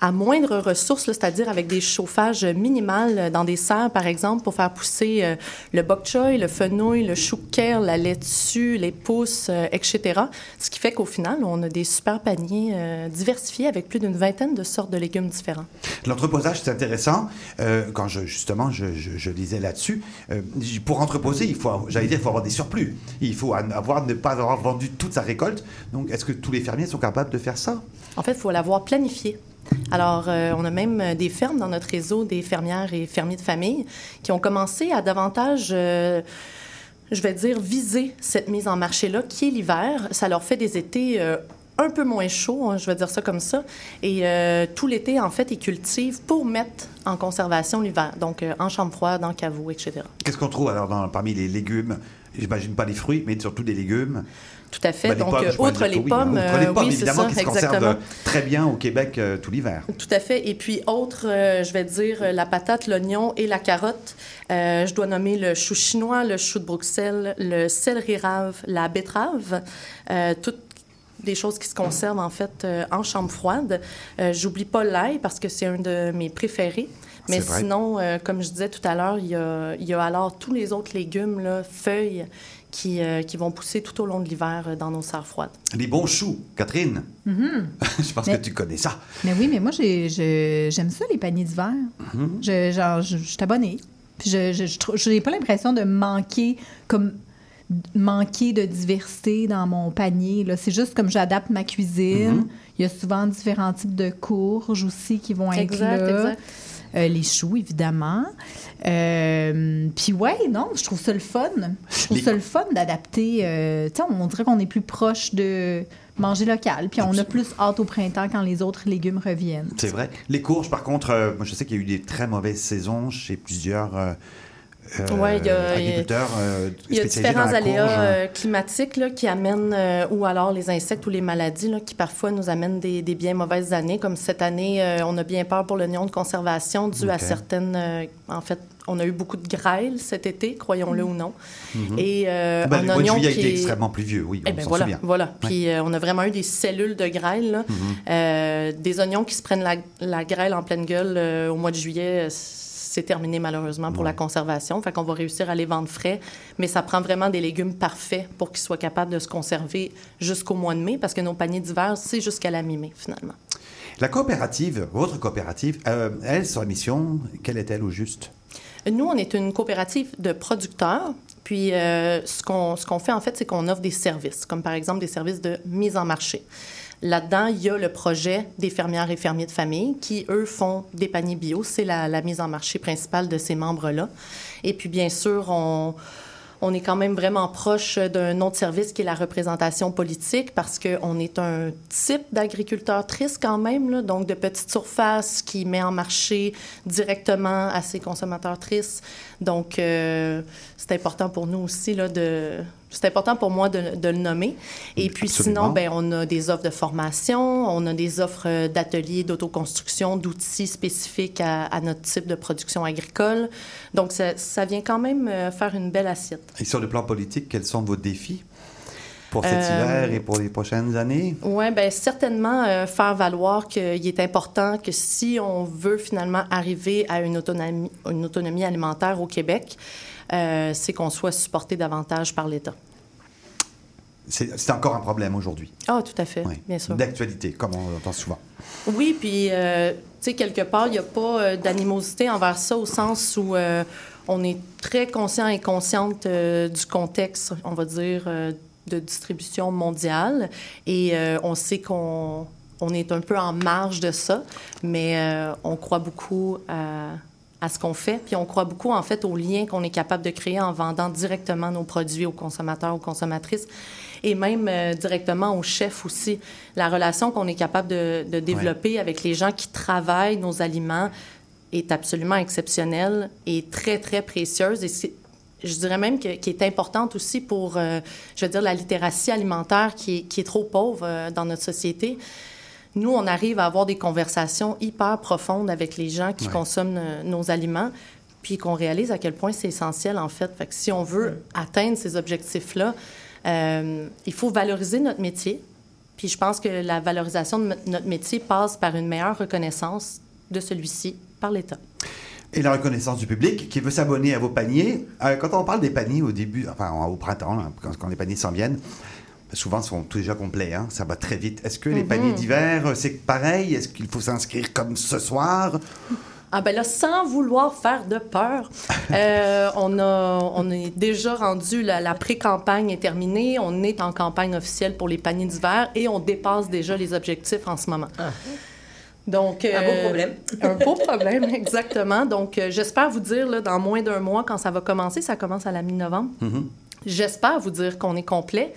à moindre ressource, c'est-à-dire avec des chauffages minimales dans des serres, par exemple, pour faire pousser euh, le bok choy, le fenouil, le chou kale, la laitue, les pousses, euh, etc. Ce qui fait qu'au final, on a des super paniers euh, diversifiés avec plus d'une vingtaine de sortes de légumes différents. L'entreposage, c'est intéressant. Euh, quand je, justement, je, je- je lisais là-dessus, euh, pour entreposer, il faut, avoir- j'allais dire, il faut avoir des surplus. Il faut avoir, ne pas avoir vendu toute sa récolte. Donc, est-ce que tous les fermiers sont capables de faire ça? En fait, il faut l'avoir planifié. Alors, euh, on a même euh, des fermes dans notre réseau, des fermières et fermiers de famille, qui ont commencé à davantage, euh, je vais dire, viser cette mise en marché-là, qui est l'hiver. Ça leur fait des étés un peu moins chauds, hein, je vais dire ça comme ça. Et tout l'été, en fait, ils cultivent pour mettre en conservation l'hiver. Donc, en chambre froide, en caveau, etc. Qu'est-ce qu'on trouve alors parmi les légumes? J'imagine pas les fruits, mais surtout des légumes. Tout à fait. Ben, Donc, pommes, euh, outre dire les oui, pommes, outre les pommes, oui, évidemment, ça, qui se conservent exactement. très bien au Québec euh, tout l'hiver. Tout à fait. Et puis, autre, euh, je vais dire, la patate, l'oignon et la carotte. Euh, je dois nommer le chou chinois, le chou de Bruxelles, le céleri rave, la betterave. Toutes des choses qui se conservent, en fait, euh, en chambre froide. Euh, J'oublie pas l'ail parce que c'est un de mes préférés. Mais sinon, euh, comme je disais tout à l'heure, il y a, il y a alors tous les autres légumes, là, feuilles, qui, euh, qui vont pousser tout au long de l'hiver euh, dans nos serres froides. Les bons choux, Catherine. Mhm. je pense Mais- que tu connais ça. Mais oui, mais moi, j'aime ça, les paniers d'hiver. Mhm. Je, genre, je, je suis abonnée. Puis je, je, je, trou- j'ai pas l'impression de manquer, comme manquer de diversité dans mon panier. là. C'est juste comme j'adapte ma cuisine. Mhm. Il y a souvent différents types de courges aussi qui vont être Exact, là. exact. Euh, les choux, évidemment. Euh, Puis ouais, non, je trouve ça le fun. Je trouve Les- ça le fun d'adapter. euh, tu sais, on dirait qu'on est plus proche de manger local. Puis on a plus hâte au printemps quand les autres légumes reviennent. C'est vrai. Les courges, par contre, moi je sais qu'il y a eu des très mauvaises saisons chez plusieurs Ouais, il y a- agriculteurs euh, Il y a spécialisés différents aléas courge. hein. euh, climatiques là, qui amènent, euh, ou alors les insectes ou les maladies, là, qui parfois nous amènent des, des bien mauvaises années. Comme cette année, euh, on a bien peur pour l'oignon de conservation dû à certaines. euh, en fait, on a eu beaucoup de grêle cet été, croyons-le ou non. Mhm. Et euh, Ben, un le mois de oignon juillet a qui été est- extrêmement pluvieux, oui, Eh on ben voilà, souvient. voilà. Ouais. Puis euh, on a vraiment eu des cellules de grêle, là. Mhm. Euh, des oignons qui se prennent la, la grêle en pleine gueule euh, au mois de juillet. C'est terminé malheureusement pour la conservation. Fait qu'on va réussir à les vendre frais, mais ça prend vraiment des légumes parfaits pour qu'ils soient capables de se conserver jusqu'au mois de mai, parce que nos paniers d'hiver, c'est jusqu'à la mi-mai finalement. La coopérative, votre coopérative, euh, elle, sa mission, quelle est-elle au juste? Nous, on est une coopérative de producteurs. Puis, euh, ce qu'on ce qu'on fait, en fait, c'est qu'on offre des services, comme par exemple des services de mise en marché. Là-dedans, il y a le projet des fermières et fermiers de famille qui, eux, font des paniers bio. C'est la, la mise en marché principale de ces membres-là. Et puis, bien sûr, on, on est quand même vraiment proche d'un autre service qui est la représentation politique parce qu'on est un type d'agriculteur triste quand même, donc de petite surface qui met en marché directement à ses consommateurs tristes. Donc, euh, c'est important pour nous aussi là, de... C'est important pour moi de, de le nommer. Et puis Absolument. sinon, ben, on a des offres de formation, on a des offres euh, d'ateliers d'autoconstruction, d'outils spécifiques à, à notre type de production agricole. Donc, ça, ça vient quand même euh, faire une belle assiette. Et sur le plan politique, quels sont vos défis Pour cet Euh, hiver et pour les prochaines années? Oui, bien certainement euh, faire valoir qu'il est important que si on veut finalement arriver à une autonomie, une autonomie alimentaire au Québec, c'est qu'on soit supporté davantage par l'État. C'est encore un problème aujourd'hui. Ah, tout à fait, bien sûr. D'actualité, comme on l'entend souvent. Oui, puis, euh, tu sais, quelque part, il n'y a pas euh, d'animosité envers ça au sens où euh, on est très conscient et consciente euh, du contexte, on va dire, euh, de distribution mondiale. Et euh, on sait qu'on on est un peu en marge de ça, mais euh, on croit beaucoup à, à ce qu'on fait. Puis on croit beaucoup, en fait, aux liens qu'on est capable de créer en vendant directement nos produits aux consommateurs, aux consommatrices et même euh, directement aux chefs aussi. La relation qu'on est capable de, de développer avec les gens qui travaillent nos aliments est absolument exceptionnelle et très, très précieuse. Et je dirais même que, qui est importante aussi pour, euh, je veux dire, la littératie alimentaire qui est, qui est trop pauvre euh, dans notre société. Nous, on arrive à avoir des conversations hyper profondes avec les gens qui Ouais. consomment euh, nos aliments, puis qu'on réalise à quel point c'est essentiel, en fait. Fait que si on veut atteindre ces objectifs-là, euh, il faut valoriser notre métier. Puis je pense que la valorisation de notre métier passe par une meilleure reconnaissance de celui-ci par l'État. Et la reconnaissance du public qui veut s'abonner à vos paniers. Euh, quand on parle des paniers au début, enfin au printemps, là, quand, quand les paniers s'en viennent, souvent ils sont déjà complets, hein, ça va très vite. Est-ce que les Mhm. paniers d'hiver, euh, c'est pareil? Est-ce qu'il faut s'inscrire comme ce soir? Ah ben là, sans vouloir faire de peur, euh, on, a, on est déjà rendu, la, la pré-campagne est terminée, on est en campagne officielle pour les paniers d'hiver et on dépasse déjà les objectifs en ce moment. Donc, Un beau euh, problème. un beau problème, exactement. Donc, euh, j'espère vous dire, là, dans moins d'un mois, quand ça va commencer, ça commence à la mi-novembre, J'espère vous dire qu'on est complet.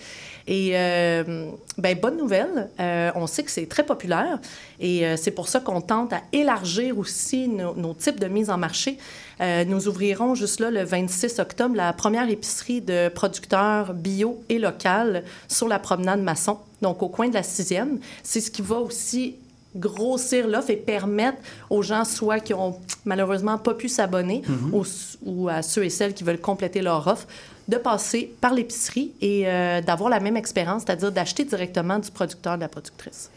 Et euh, ben, bonne nouvelle, euh, on sait que c'est très populaire et euh, c'est pour ça qu'on tente à élargir aussi nos, types de mise en marché. Euh, nous ouvrirons juste là le 26 octobre la première épicerie de producteurs bio et local sur la promenade Masson, donc au coin de la sixième. C'est ce qui va aussi grossir l'offre et permettre aux gens, soit qui ont malheureusement pas pu s'abonner, Mhm. ou, ou à ceux et celles qui veulent compléter leur offre, de passer par l'épicerie et euh, d'avoir la même expérience, c'est-à-dire d'acheter directement du producteur, de la productrice.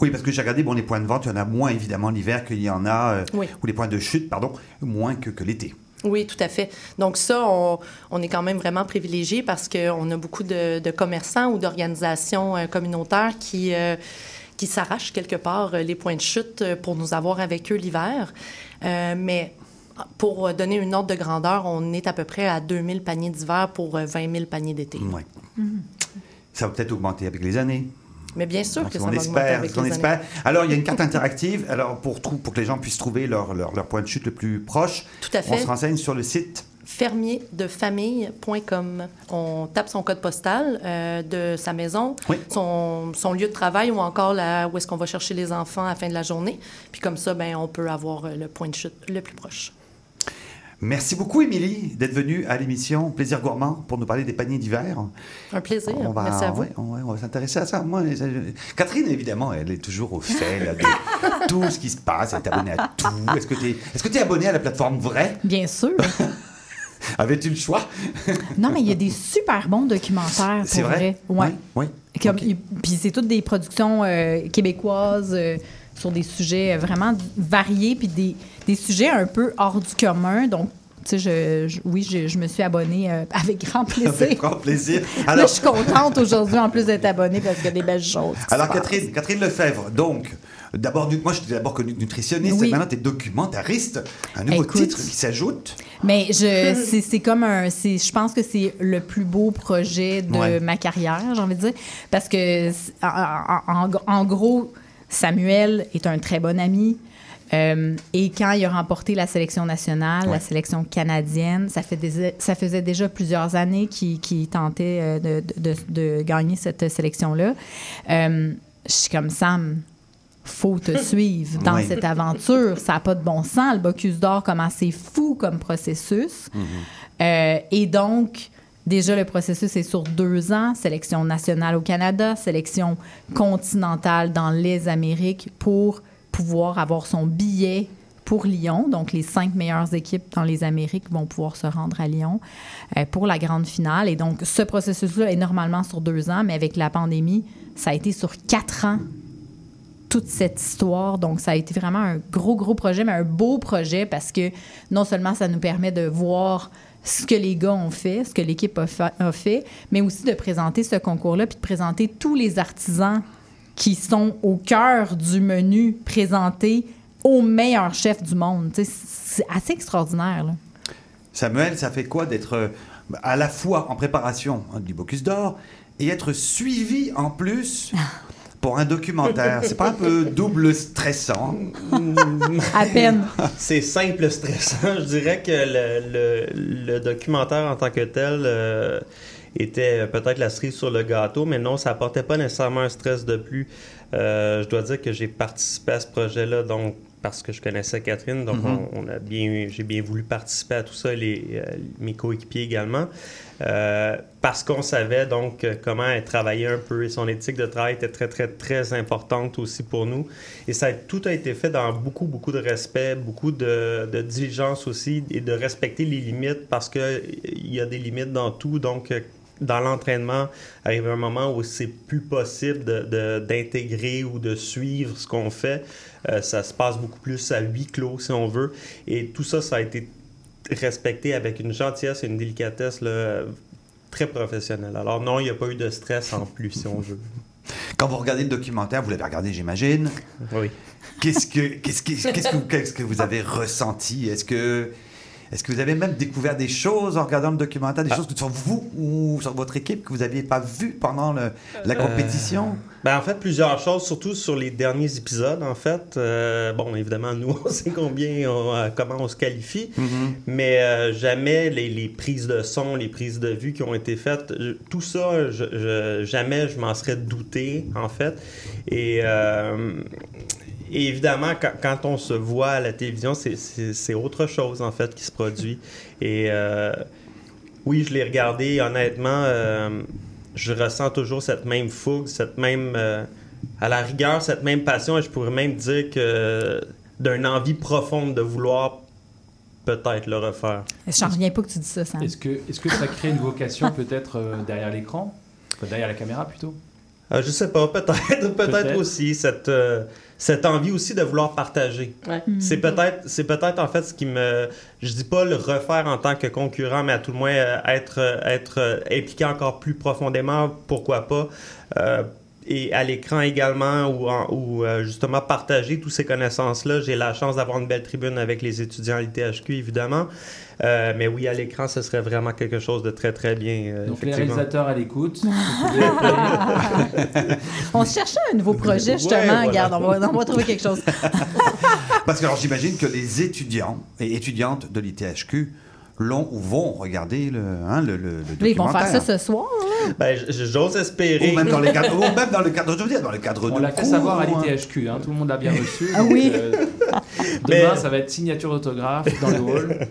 Oui, parce que j'ai regardé, bon, les points de vente, il y en a moins évidemment l'hiver qu'il y en a, euh, Oui. ou les points de chute, pardon, moins que, que l'été. Oui, tout à fait. Donc ça, on, on est quand même vraiment privilégié parce qu'on a beaucoup de, de commerçants ou d'organisations euh, communautaires qui, qui s'arrachent quelque part euh, les points de chute euh, pour nous avoir avec eux l'hiver. Euh, mais pour donner une ordre de grandeur, on est à peu près à 2000 paniers d'hiver pour euh, 20 000 paniers d'été. Ouais. Ça va peut-être augmenter avec les années. Mais bien sûr Donc, que ça on va augmenter espère, avec on les espère. années. Alors, il y a une carte interactive alors pour, que les gens puissent trouver leur, leur, leur point de chute le plus proche. Tout à On fait. se renseigne sur le site. fermierdefamille.com. On tape son code postal euh, de sa maison, son, son lieu de travail ou encore là où est-ce qu'on va chercher les enfants à la fin de la journée. Puis comme ça, ben, on peut avoir euh, le point de chute le plus proche. Merci beaucoup, Émilie, d'être venue à l'émission Plaisir Gourmand pour nous parler des paniers d'hiver. Un plaisir. On va, Merci à vous. ouais, ouais, on va s'intéresser à ça. Moi, je- Catherine, évidemment, elle est toujours au fait là, de tout ce qui se passe. Elle est abonnée à tout. Est-ce que tu es, tu es abonné à la plateforme vraie? Bien sûr. Avais-tu le choix? Non, mais il y a des super bons documentaires, C'est vrai? Ouais. Oui. Comme- Puis c'est toutes des productions euh, québécoises euh, sur des sujets euh, vraiment variés, puis des, des sujets un peu hors du commun. Donc, tu sais, je, je- oui, je, je me suis abonnée euh, avec grand plaisir. Avec grand plaisir. Là, Alors, je suis contente aujourd'hui, en plus d'être abonnée, parce qu'il y a des belles choses. alors Catherine Lefebvre, donc, d'abord, moi, je t'ai d'abord connue nutritionniste. Oui. Maintenant, tu es documentariste. Un nouveau Écoute. titre qui s'ajoute. Mais je, c'est, c'est comme un, c'est, je pense que c'est le plus beau projet de Ouais. ma carrière, j'ai envie de dire, parce que en, en- en- en gros, Samuel est un très bon ami. Euh, et quand il a remporté la sélection nationale, la sélection canadienne, ça, fait des- ça faisait déjà plusieurs années qu'il qu'il tentait euh, de, de- de- de gagner cette sélection-là. Euh, je suis comme Sam, faut te suivre dans cette aventure. Ça n'a pas de bon sens. Le Bocuse d'or, comment c'est fou comme processus. Euh, et donc, déjà, le processus est sur deux ans. Sélection nationale au Canada, sélection continentale dans les Amériques pour pouvoir avoir son billet pour Lyon. Donc, les cinq meilleures équipes dans les Amériques vont pouvoir se rendre à Lyon euh, pour la grande finale. Et donc, ce processus-là est normalement sur deux ans, mais avec la pandémie, ça a été sur quatre ans toute cette histoire. Donc, ça a été vraiment un gros, gros projet, mais un beau projet parce que non seulement ça nous permet de voir ce que les gars ont fait, ce que l'équipe a, fa- a fait, mais aussi de présenter ce concours-là, puis de présenter tous les artisans qui sont au cœur du menu présenté aux meilleurs chefs du monde. C'est assez extraordinaire. Là. Samuel, ça fait quoi d'être euh, à la fois en préparation du Bocuse d'Or et être suivi en plus pour un documentaire C'est pas un peu double stressant? À peine. C'est simple stressant. Je dirais que le, le- le documentaire en tant que tel euh, était peut-être la cerise sur le gâteau, mais non, ça apportait pas nécessairement un stress de plus. Euh, je dois dire que j'ai participé à ce projet-là, donc parce que je connaissais Catherine, donc Mhm. on, on a bien, j'ai bien voulu participer à tout ça, les, euh, mes coéquipiers également, euh, parce qu'on savait donc euh, comment elle travaillait un peu et son éthique de travail était très très très importante aussi pour nous. Et ça a- tout a été fait dans beaucoup beaucoup de respect, beaucoup de, de diligence aussi et de respecter les limites parce que il y a des limites dans tout, donc euh, dans l'entraînement, arrive un moment où c'est plus possible de- de- d'intégrer ou de suivre ce qu'on fait. Euh, ça se passe beaucoup plus à huis clos, si on veut. Et tout ça, ça a été respecté avec une gentillesse et une délicatesse là, très professionnelle. Alors non, il n'y a pas eu de stress en plus, si on veut. Quand vous regardez le documentaire, vous l'avez regardé, j'imagine. Oui. Qu'est-ce que, qu'est-ce que, qu'est-ce que, que vous avez ressenti? Est-ce que, est-ce que vous avez même découvert des choses en regardant le documentaire, des choses que sur vous ou sur votre équipe que vous n'aviez pas vues pendant le- la compétition? Euh, ben, en fait, plusieurs choses, surtout sur les derniers épisodes, en fait. Euh, bon, évidemment, nous, on sait combien, on- euh, comment on se qualifie, mais euh, jamais les, les prises de son, les prises de vue qui ont été faites, je- tout ça, je, je- jamais je m'en serais douté, en fait. Et... et évidemment, quand, quand on se voit à la télévision, c'est- autre chose, en fait, qui se produit. Et euh, oui, je l'ai regardé, honnêtement, euh, je ressens toujours cette même fougue, cette même, euh, à la rigueur, cette même passion, et je pourrais même dire que d'une envie profonde de vouloir peut-être le refaire. Je n'en reviens pas que tu dis ça, Sam. Est-ce que, est que ça crée une vocation peut-être euh, derrière l'écran? Enfin, Derrière la caméra plutôt? Euh, je sais pas, peut-être, peut-être aussi cette, euh, cette envie aussi de vouloir partager. C'est peut-être, c'est peut-être en fait ce qui me, je dis pas le refaire en tant que concurrent, mais à tout le moins euh, être, euh, être euh, impliqué encore plus profondément, pourquoi pas. Euh, et à l'écran également, ou, en- ou euh, justement partager toutes ces connaissances-là. J'ai la chance d'avoir une belle tribune avec les étudiants à l'ITHQ, évidemment. Euh, mais oui, à l'écran, ce serait vraiment quelque chose de très, très bien. euh, Donc les réalisateurs à l'écoute. On cherchait un nouveau projet, justement. Ouais, voilà. Regarde, on va, on va trouver quelque chose. Parce que alors j'imagine que les étudiants et étudiantes de l'ITHQ l'ont ou vont regarder le, hein, le, le, le Là, ils vont faire ça documentaire. ce soir. là. Ben, j'ose espérer. Ou même dans le cadre, ou même dans le cadre, je veux dire, dans le cadre On de l'a fait savoir à hein. l'ITHQ, hein, tout le monde l'a bien reçu. Ah donc, oui. euh, Mais- demain, ça va être signature d'autographe dans le hall.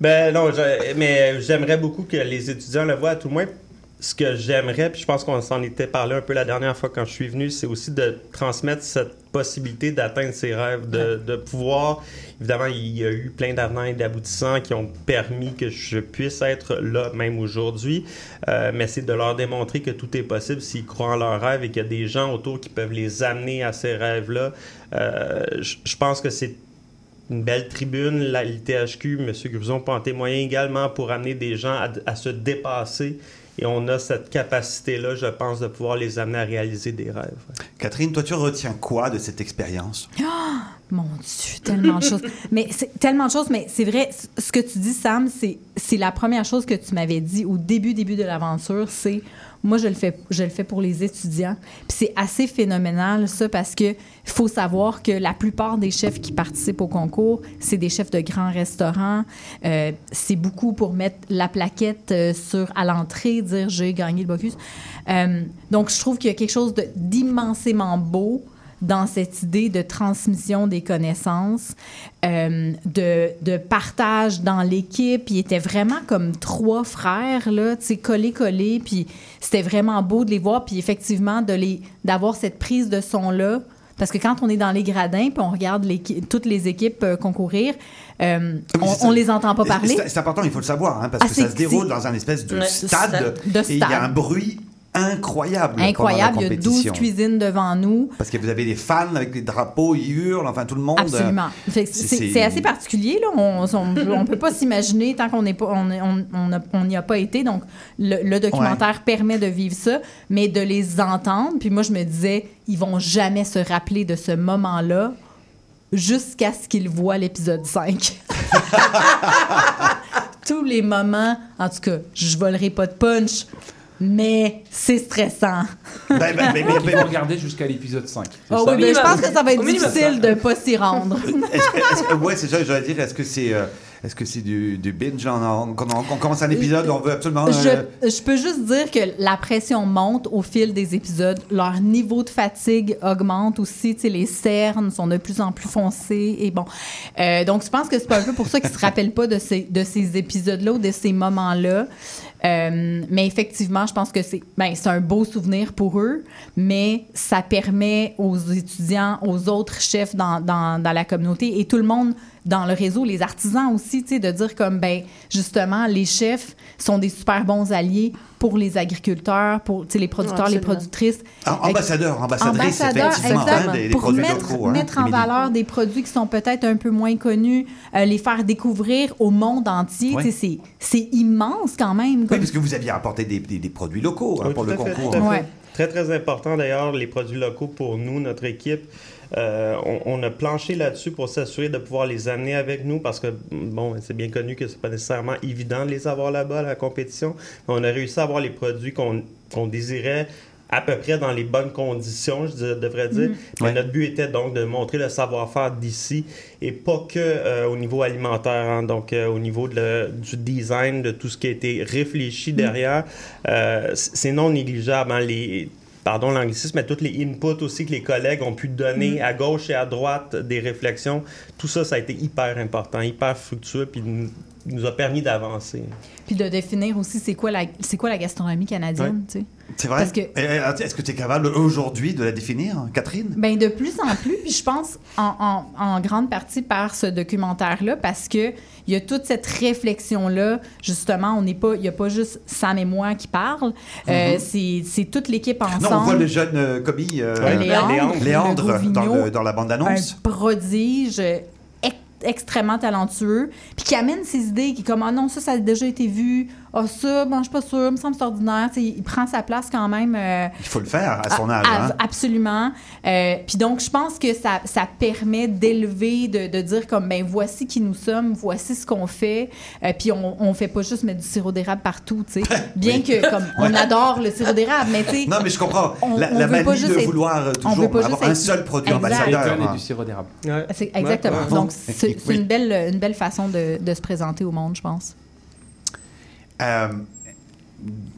Ben non, je- mais j'aimerais beaucoup que les étudiants le voient. À tout le moins, ce que j'aimerais, puis je pense qu'on s'en était parlé un peu la dernière fois quand je suis venu, c'est aussi de transmettre cette possibilité d'atteindre ses rêves, de, de pouvoir. Évidemment, il y a eu plein d'avenants et d'aboutissants qui ont permis que je puisse être là même aujourd'hui, Euh, mais c'est de leur démontrer que tout est possible s'ils croient en leurs rêves et qu'il y a des gens autour qui peuvent les amener à ces rêves-là. Euh, je pense que c'est une belle tribune, la l'ITHQ, M. Gruson peut en témoigner également pour amener des gens à, à se dépasser. Et on a cette capacité-là, je pense, de pouvoir les amener à réaliser des rêves. Catherine, toi, tu retiens quoi de cette expérience? Ah, mon Dieu, tellement de choses. Mais c'est tellement de choses, mais c'est vrai, ce que tu dis, Sam, c'est, c'est la première chose que tu m'avais dit au début, début de l'aventure, c'est moi, je le fais, je le fais pour les étudiants. Puis c'est assez phénoménal, ça, parce que faut savoir que la plupart des chefs qui participent au concours, c'est des chefs de grands restaurants. Euh, c'est beaucoup pour mettre la plaquette euh, sur à l'entrée, dire j'ai gagné le Bocuse. Euh, donc, je trouve qu'il y a quelque chose d'immensément beau dans cette idée de transmission des connaissances, euh, de, de partage dans l'équipe. Ils étaient vraiment comme trois frères, là, tu sais, collés-collés, puis c'était vraiment beau de les voir, puis effectivement, de les, d'avoir cette prise de son-là, Parce que quand on est dans les gradins, puis on regarde toutes les équipes euh, concourir, euh, on, on les entend pas parler. C'est important, il faut le savoir, hein, parce Ah, que ça se déroule dans un espèce de Ouais, stade, de et il y a un bruit incroyable. Incroyable, il y a 12 compétition. cuisines devant nous. Parce que vous avez des fans avec des drapeaux, ils hurlent, enfin tout le monde. Absolument. Que C'est- assez particulier. Là. On ne peut pas s'imaginer tant qu'on n'est pas, on, on, on a- on n'y a pas été. Donc, le, le documentaire permet de vivre ça, mais de les entendre. Puis moi, je me disais, ils vont jamais se rappeler de ce moment-là jusqu'à ce qu'ils voient l'épisode 5. Tous les moments, en tout cas, je volerai pas de punch, mais c'est stressant. Ben, ben, ben, ben, ben, regarder jusqu'à l'épisode 5. c'est Ah ça? oui, ben, je pense que ça va être Au minimum. difficile de pas s'y rendre. Ouais, c'est ça, j'allais dire, est-ce que c'est euh, est-ce que c'est du, du binge quand on, on commence un épisode, on veut absolument. euh, Je, je peux juste dire que la pression monte au fil des épisodes. Leur niveau de fatigue augmente aussi. Tu sais, les cernes sont de plus en plus foncées. Et bon. Euh, donc, je pense que c'est un peu pour ça qu'ils se rappellent pas de ces, de ces épisodes-là ou de ces moments-là. Euh, mais effectivement, je pense que c'est ben, un beau souvenir pour eux, mais ça permet aux étudiants, aux autres chefs dans, dans la communauté et tout le monde dans le réseau, les artisans aussi, tu sais, de dire comme, ben, justement, les chefs sont des super bons alliés pour les agriculteurs, pour tu sais, les producteurs, les productrices. Ah, ambassadeurs, ambassadrices, effectivement, exact. hein, des- des pour produits mettre, locaux, hein, mettre en valeur des produits qui sont peut-être un peu moins connus, euh, les faire découvrir au monde entier. Ouais. Tu sais, C'est immense quand même. Oui, parce que vous aviez apporté des, des- des produits locaux hein, pour le fait, concours. Ouais. Très, très important d'ailleurs, les produits locaux pour nous, notre équipe. Euh, on, on a planché là-dessus pour s'assurer de pouvoir les amener avec nous parce que, bon, c'est bien connu que c'est pas nécessairement évident de les avoir là-bas à la compétition. Mais on a réussi à avoir les produits qu'on désirait à peu près dans les bonnes conditions, je devrais dire. Mhm. Mais Ouais. notre but était donc de montrer le savoir-faire d'ici et pas que euh, au niveau alimentaire, hein. donc euh, au niveau de le- du design, de tout ce qui a été réfléchi derrière. Euh, c- c'est non négligeable. hein, les, pardon l'anglicisme, mais tous les inputs aussi que les collègues ont pu donner à gauche et à droite des réflexions, tout ça, ça a été hyper important, hyper fructueux, puis nous, nous a permis d'avancer. Puis de définir aussi c'est quoi la c'est quoi la gastronomie canadienne, tu sais. C'est vrai? Parce que- Et, Est-ce que tu es capable aujourd'hui de la définir, Catherine? Ben de plus en plus, puis je pense en, en- en grande partie par ce documentaire-là, parce que il y a toute cette réflexion-là. Justement, on n'est pas, il n'y a pas juste Sam et moi qui parlent. Euh, Mhm. c'est c'est toute l'équipe ensemble. Non, on voit le jeune euh, commis euh, Léandre. Léandre Le dans, le- dans la bande-annonce. un prodige extrêmement talentueux, puis qui amène ses idées, qui est comme ah non ça ça a déjà été vu, ah ça bon je suis pas sûre, me semble ordinaire, Tu sais, il prend sa place quand même. euh, Il faut le faire à son âge. a- hein. Absolument. Euh, Puis donc, je pense que ça, ça permet d'élever, de, de dire comme, ben voici qui nous sommes, voici ce qu'on fait. Euh, Puis on, on fait pas juste mettre du sirop d'érable partout, tu sais. Bien que, comme, on Ouais. adore le sirop d'érable, mais tu sais. Non, mais je comprends. on- la on la veut manie pas juste de être- vouloir toujours avoir un seul produit Exact. ambassadeur. Hein. du sirop d'érable. C'est- Exactement. Ouais. Donc, c'est c'est Oui. une, belle, une belle façon de, de se présenter au monde, je pense. Euh,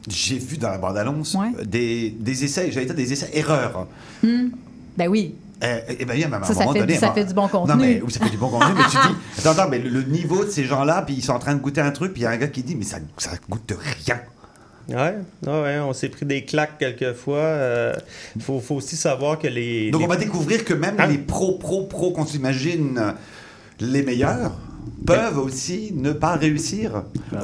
J'ai vu dans la bande-annonce des, des essais, j'allais dire des essais-erreurs. Hmm. Ben oui. Euh, et ben, a même à Ça, un ça moment fait- donné, ça bon, fait du bon Non, contenu. mais oui, ça fait du bon contenu, mais tu dis, attends, attends, mais le, le niveau de ces gens-là, puis ils sont en train de goûter un truc, puis il y a un gars qui dit, mais ça, ça goûte rien. Ouais, ouais, on s'est pris des claques quelquefois. Euh, faut, faut aussi savoir que les. Donc les- on va découvrir que même Ah. les pros, pros, pros qu'on s'imagine euh, les meilleurs peuvent aussi ne pas réussir Plus- plus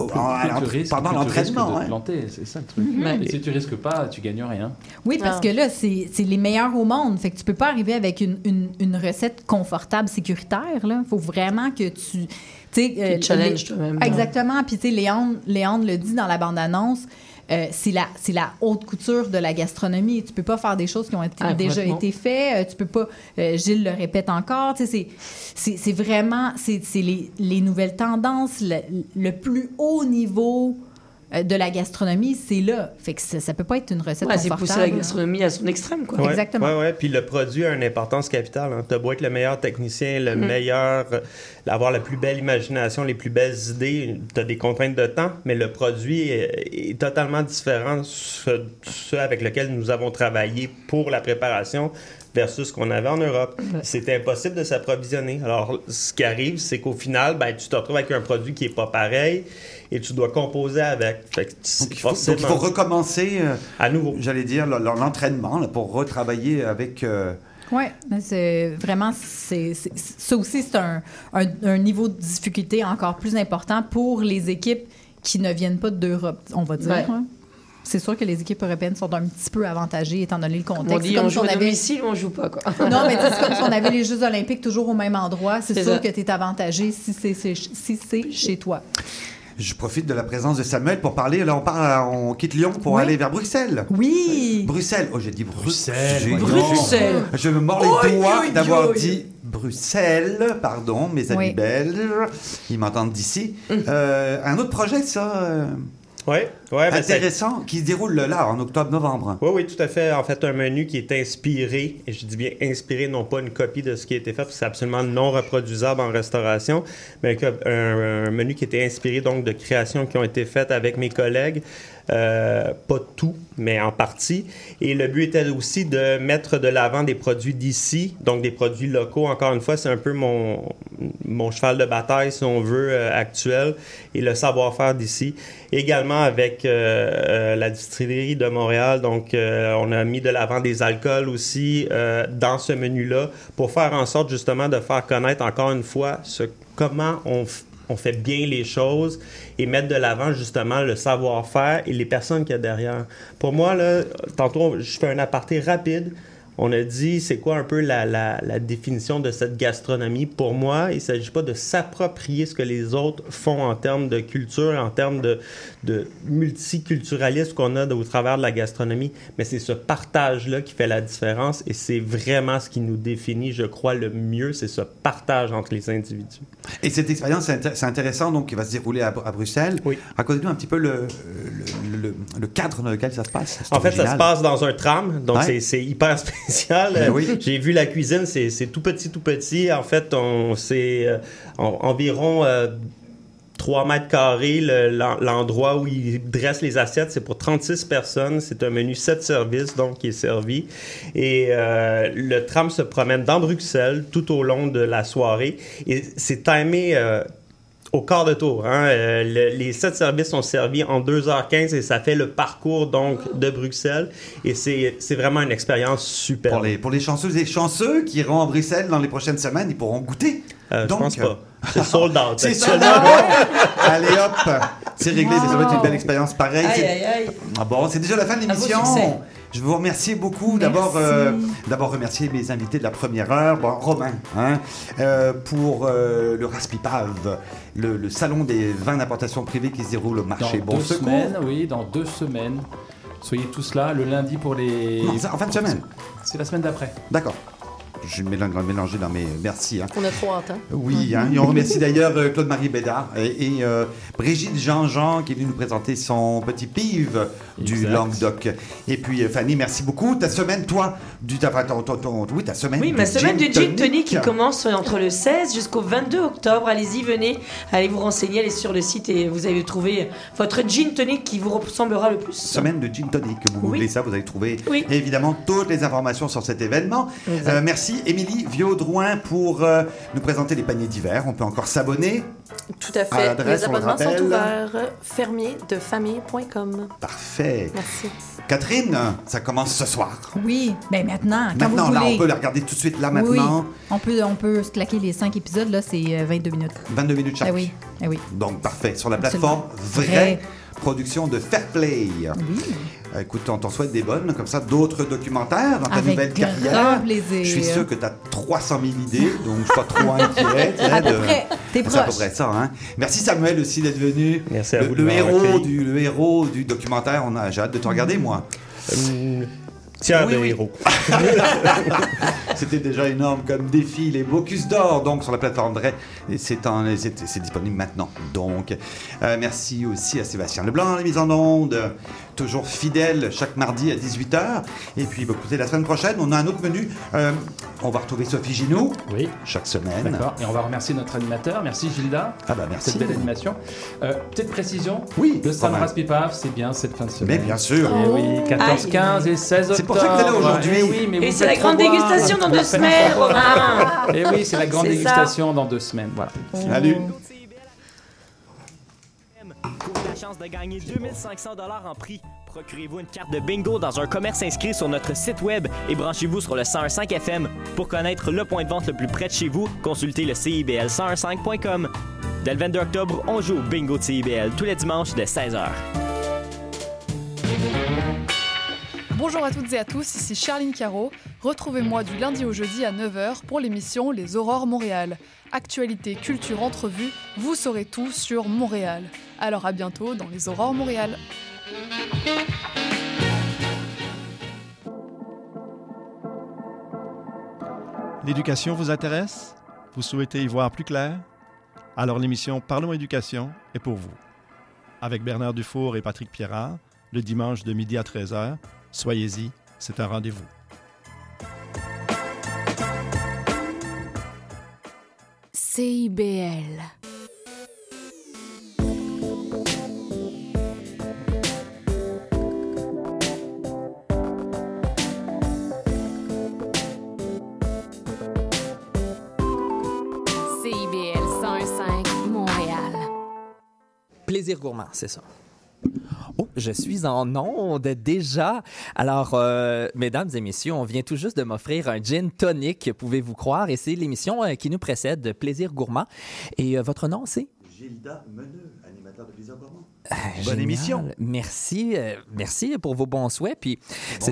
tu risques, pendant l'entraînement. hein. c'est ça le truc. Mhm. Et si tu risques pas, tu gagnes rien. Oui, parce Ah. que là, c'est c'est les meilleurs au monde. Fait que tu peux pas arriver avec une, une, une recette confortable, sécuritaire. Il faut vraiment que tu... tu sais, euh, te challenges toi-même. Exactement. Puis, tu sais, Léandre, Léandre le dit dans la bande-annonce, euh, c'est la, la haute couture de la gastronomie. Tu peux pas faire des choses qui ont été- Ah, déjà été faites. Euh, tu peux pas... euh, Gilles le répète encore. C'est- vraiment... C'est les, les nouvelles tendances, le, le plus haut niveau de la gastronomie, c'est là. Fait que ça, ça peut pas être une recette Ouais, c'est confortable. pousser la gastronomie à son extrême, quoi. Ouais, Exactement. Ouais, ouais. Puis le produit a une importance capitale. Hein. Tu as beau être le meilleur technicien, le Mm. meilleur, euh, avoir la plus belle imagination, les plus belles idées, tu as des contraintes de temps, mais le produit est, est totalement différent de ce, ce avec lequel nous avons travaillé pour la préparation versus ce qu'on avait en Europe. C'était impossible de s'approvisionner. Alors, ce qui arrive, c'est qu'au final, ben, tu te retrouves avec un produit qui est pas pareil et tu dois composer avec. Fait que Donc il, faut, donc il faut recommencer, euh, à nouveau. j'allais dire, l'entraînement là, pour retravailler avec, euh, Oui, c'est vraiment, c'est- ça aussi, c'est un, un- un niveau de difficulté encore plus important pour les équipes qui ne viennent pas d'Europe, on va dire. Ouais. hein. C'est sûr que les équipes européennes sont un petit peu avantagées étant donné le contexte. On dit C'est comme on si joue à avait- domicile ou on joue pas, quoi. Non, mais c'est comme si on avait les Jeux olympiques toujours au même endroit. C'est sûr ça. que tu es avantagé si c'est, c'est- si c'est chez toi. Je profite de la présence de Samuel pour parler. Là, on, part, on quitte Lyon pour Oui. aller vers Bruxelles. Oui. Bruxelles. Oh, j'ai dit Bruxelles. Bruxelles. Je me mords les Oi, doigts oi, d'avoir oi. dit Bruxelles. Pardon, mes amis Oui. belges. Ils m'entendent d'ici. Euh, un autre projet, ça. euh, Oui, ouais, ben, intéressant, qui se déroule là, en octobre-novembre. Oui, oui, tout à fait. En fait, un menu qui est inspiré, et je dis bien inspiré, non pas une copie de ce qui a été fait, parce que c'est absolument non reproduisable en restauration, mais un menu qui était inspiré donc de créations qui ont été faites avec mes collègues. Euh, pas tout, mais en partie. Et le but était aussi de mettre de l'avant des produits d'ici, donc des produits locaux. Encore une fois, c'est un peu mon, mon cheval de bataille, si on veut, euh, actuel, et le savoir-faire d'ici. Également avec euh, la distillerie de Montréal, donc euh, on a mis de l'avant des alcools aussi euh, dans ce menu-là pour faire en sorte justement de faire connaître encore une fois comment on, on fait bien les choses et mettre de l'avant justement le savoir-faire et les personnes qu'il y a derrière. Pour moi, là, tantôt, je fais un aparté rapide. On a dit, c'est quoi un peu la, la- la définition de cette gastronomie? Pour moi, il ne s'agit pas de s'approprier ce que les autres font en termes de culture, en termes de, de multiculturalisme qu'on a au travers de la gastronomie, mais c'est ce partage-là qui fait la différence et c'est vraiment ce qui nous définit, je crois, le mieux, c'est ce partage entre les individus. Et cette expérience, c'est inté- c'est intéressant, donc, qui va se dérouler à, à Bruxelles. Oui. Racontez-nous un petit peu le, le, le- le cadre dans lequel ça se passe. En fait, ça se passe dans un tram, donc Ouais. c'est hyper spécial. Ben oui. J'ai vu la cuisine, c'est tout petit, tout petit. En fait, on c'est euh, en- environ euh, 3 mètres carrés le- l'en- l'endroit où ils dressent les assiettes. C'est pour 36 personnes. C'est un menu 7 services, donc, qui est servi. Et euh, le tram se promène dans Bruxelles tout au long de la soirée. Et c'est timé... au quart de tour. hein. Euh, le- les sept services sont servis en 2h15 et ça fait le parcours donc de Bruxelles. Et c'est c'est vraiment une expérience super. Pour les, pour les chanceuses et chanceux qui iront à Bruxelles dans les prochaines semaines, ils pourront goûter. Euh, je Donc, pense euh, pas. C'est sold out. C'est sold out. Allez hop, c'est réglé. Ça va être une belle expérience pareille. Aïe, aïe, aïe. Ah bon, c'est déjà la fin de l'émission. Je vous remercier beaucoup. D'abord, euh, d'abord remercier mes invités de la première heure. Bon, Romain, hein, euh, pour euh, le Raspipave, le, le salon des vins d'importation privée qui se déroule au marché Dans Bon deux Secours. semaines, oui, dans deux semaines. Soyez tous là le lundi pour les. Non, en fin de semaine. C'est la semaine d'après. D'accord. Je vais mélanger mélanger dans mes. Merci. hein. On a trop hâte, hein? Oui, hein, et on remercie d'ailleurs euh, Claude-Marie Bédard et, et, euh, Brigitte Jean-Jean qui est venue nous présenter son petit pive du Exact. Languedoc. Et puis euh, Fanny, merci beaucoup. Ta semaine, toi, du, ta, ton, ton- ton- oui, ta semaine Oui, du ma semaine de gin tonic qui commence entre le 16 jusqu'au 22 octobre. Allez-y, venez, allez vous renseigner, allez sur le site et vous allez trouver votre gin tonic qui vous ressemblera le plus. Semaine de gin tonic. Vous Oui. googlez ça, vous allez trouver Oui. évidemment toutes les informations sur cet événement. Euh, merci Émilie Viaudrouin pour euh, nous présenter les paniers d'hiver. On peut encore s'abonner. Tout à À fait. l'adresse, Les on le abonnements sont rappelle. ouverts. Fermierdefamille.com. Parfait. Merci. Catherine, ça commence ce soir. Oui, ben maintenant, quand Maintenant, vous là, voulez. on peut la regarder tout de suite, là, Oui, maintenant. on peut, on peut se claquer les cinq épisodes, là, c'est euh, 22 minutes. 22 minutes chaque. Ah oui, ah oui. Donc, parfait. Sur la Absolument. plateforme Vrai, Vrai. production de Fair Play. Euh, Écoute, on t'en souhaite des bonnes, comme ça, d'autres documentaires dans ta Avec nouvelle grand carrière. plaisir. Je suis sûr que tu as 300 000 idées, donc je suis pas trop inquiet. À peu près. T'es à peu près ça. Hein? Merci Samuel aussi d'être venu. Merci à le, vous le héros du, le héros du documentaire, on a, j'ai hâte de te regarder, moi. Oui, de oui. héros. C'était déjà énorme comme défi, les Bocus d'or, donc sur la plateforme. Et C'est en- c'est- c'est disponible maintenant. Donc, euh, merci aussi à Sébastien Leblanc, la mise en onde, toujours fidèle chaque mardi à 18h. Et puis, bah, écoutez, la semaine prochaine, on a un autre menu. Euh, on va retrouver Sophie Ginou Oui. chaque semaine. D'accord. Et on va remercier notre animateur. Merci Gilda. Ah bah merci. Cette belle animation. Euh, petite précision. Oui. Le Sam. Raspipaf, c'est bien cette fin de semaine. Mais bien sûr. Eh oui, 14, Aïe. 15 et 16 octobre. C'est pour ça que t'es là aujourd'hui. Eh oui, mais Et vous c'est la grande dégustation dans deux semaines. Romain. Et oui, c'est la grande dégustation dans deux semaines. Voilà. Salut. De gagner 2500 en prix. Procurez-vous une carte de bingo dans un commerce inscrit sur notre site web et branchez-vous sur le 1015 FM. Pour connaître le point de vente le plus près de chez vous, consultez le CIBL1015.com. Dès le 22 octobre, on joue au bingo de CIBL tous les dimanches dès 16h. Bonjour à toutes et à tous, ici Charline Caro. Retrouvez-moi du lundi au jeudi à 9h pour l'émission Les Aurores Montréal. Actualité, culture, entrevue, vous saurez tout sur Montréal. Alors à bientôt dans Les Aurores Montréal. L'éducation vous intéresse? Vous souhaitez y voir plus clair? Alors l'émission Parlons éducation est pour vous. Avec Bernard Dufour et Patrick Pierrard, le dimanche de midi à 13h, soyez-y, c'est un rendez-vous. CIBL. CIBL Plaisir gourmand, c'est ça. Oh, je suis en onde déjà. Alors, euh, mesdames et messieurs, on vient tout juste de m'offrir un gin tonic, pouvez-vous croire, et c'est l'émission euh, qui nous précède de Plaisir gourmand. Et euh, votre nom, c'est? Gilda Meneux, animateur de Plaisir Gourmand. Bonne émission. Merci, euh, merci pour vos bons souhaits. Puis, c'est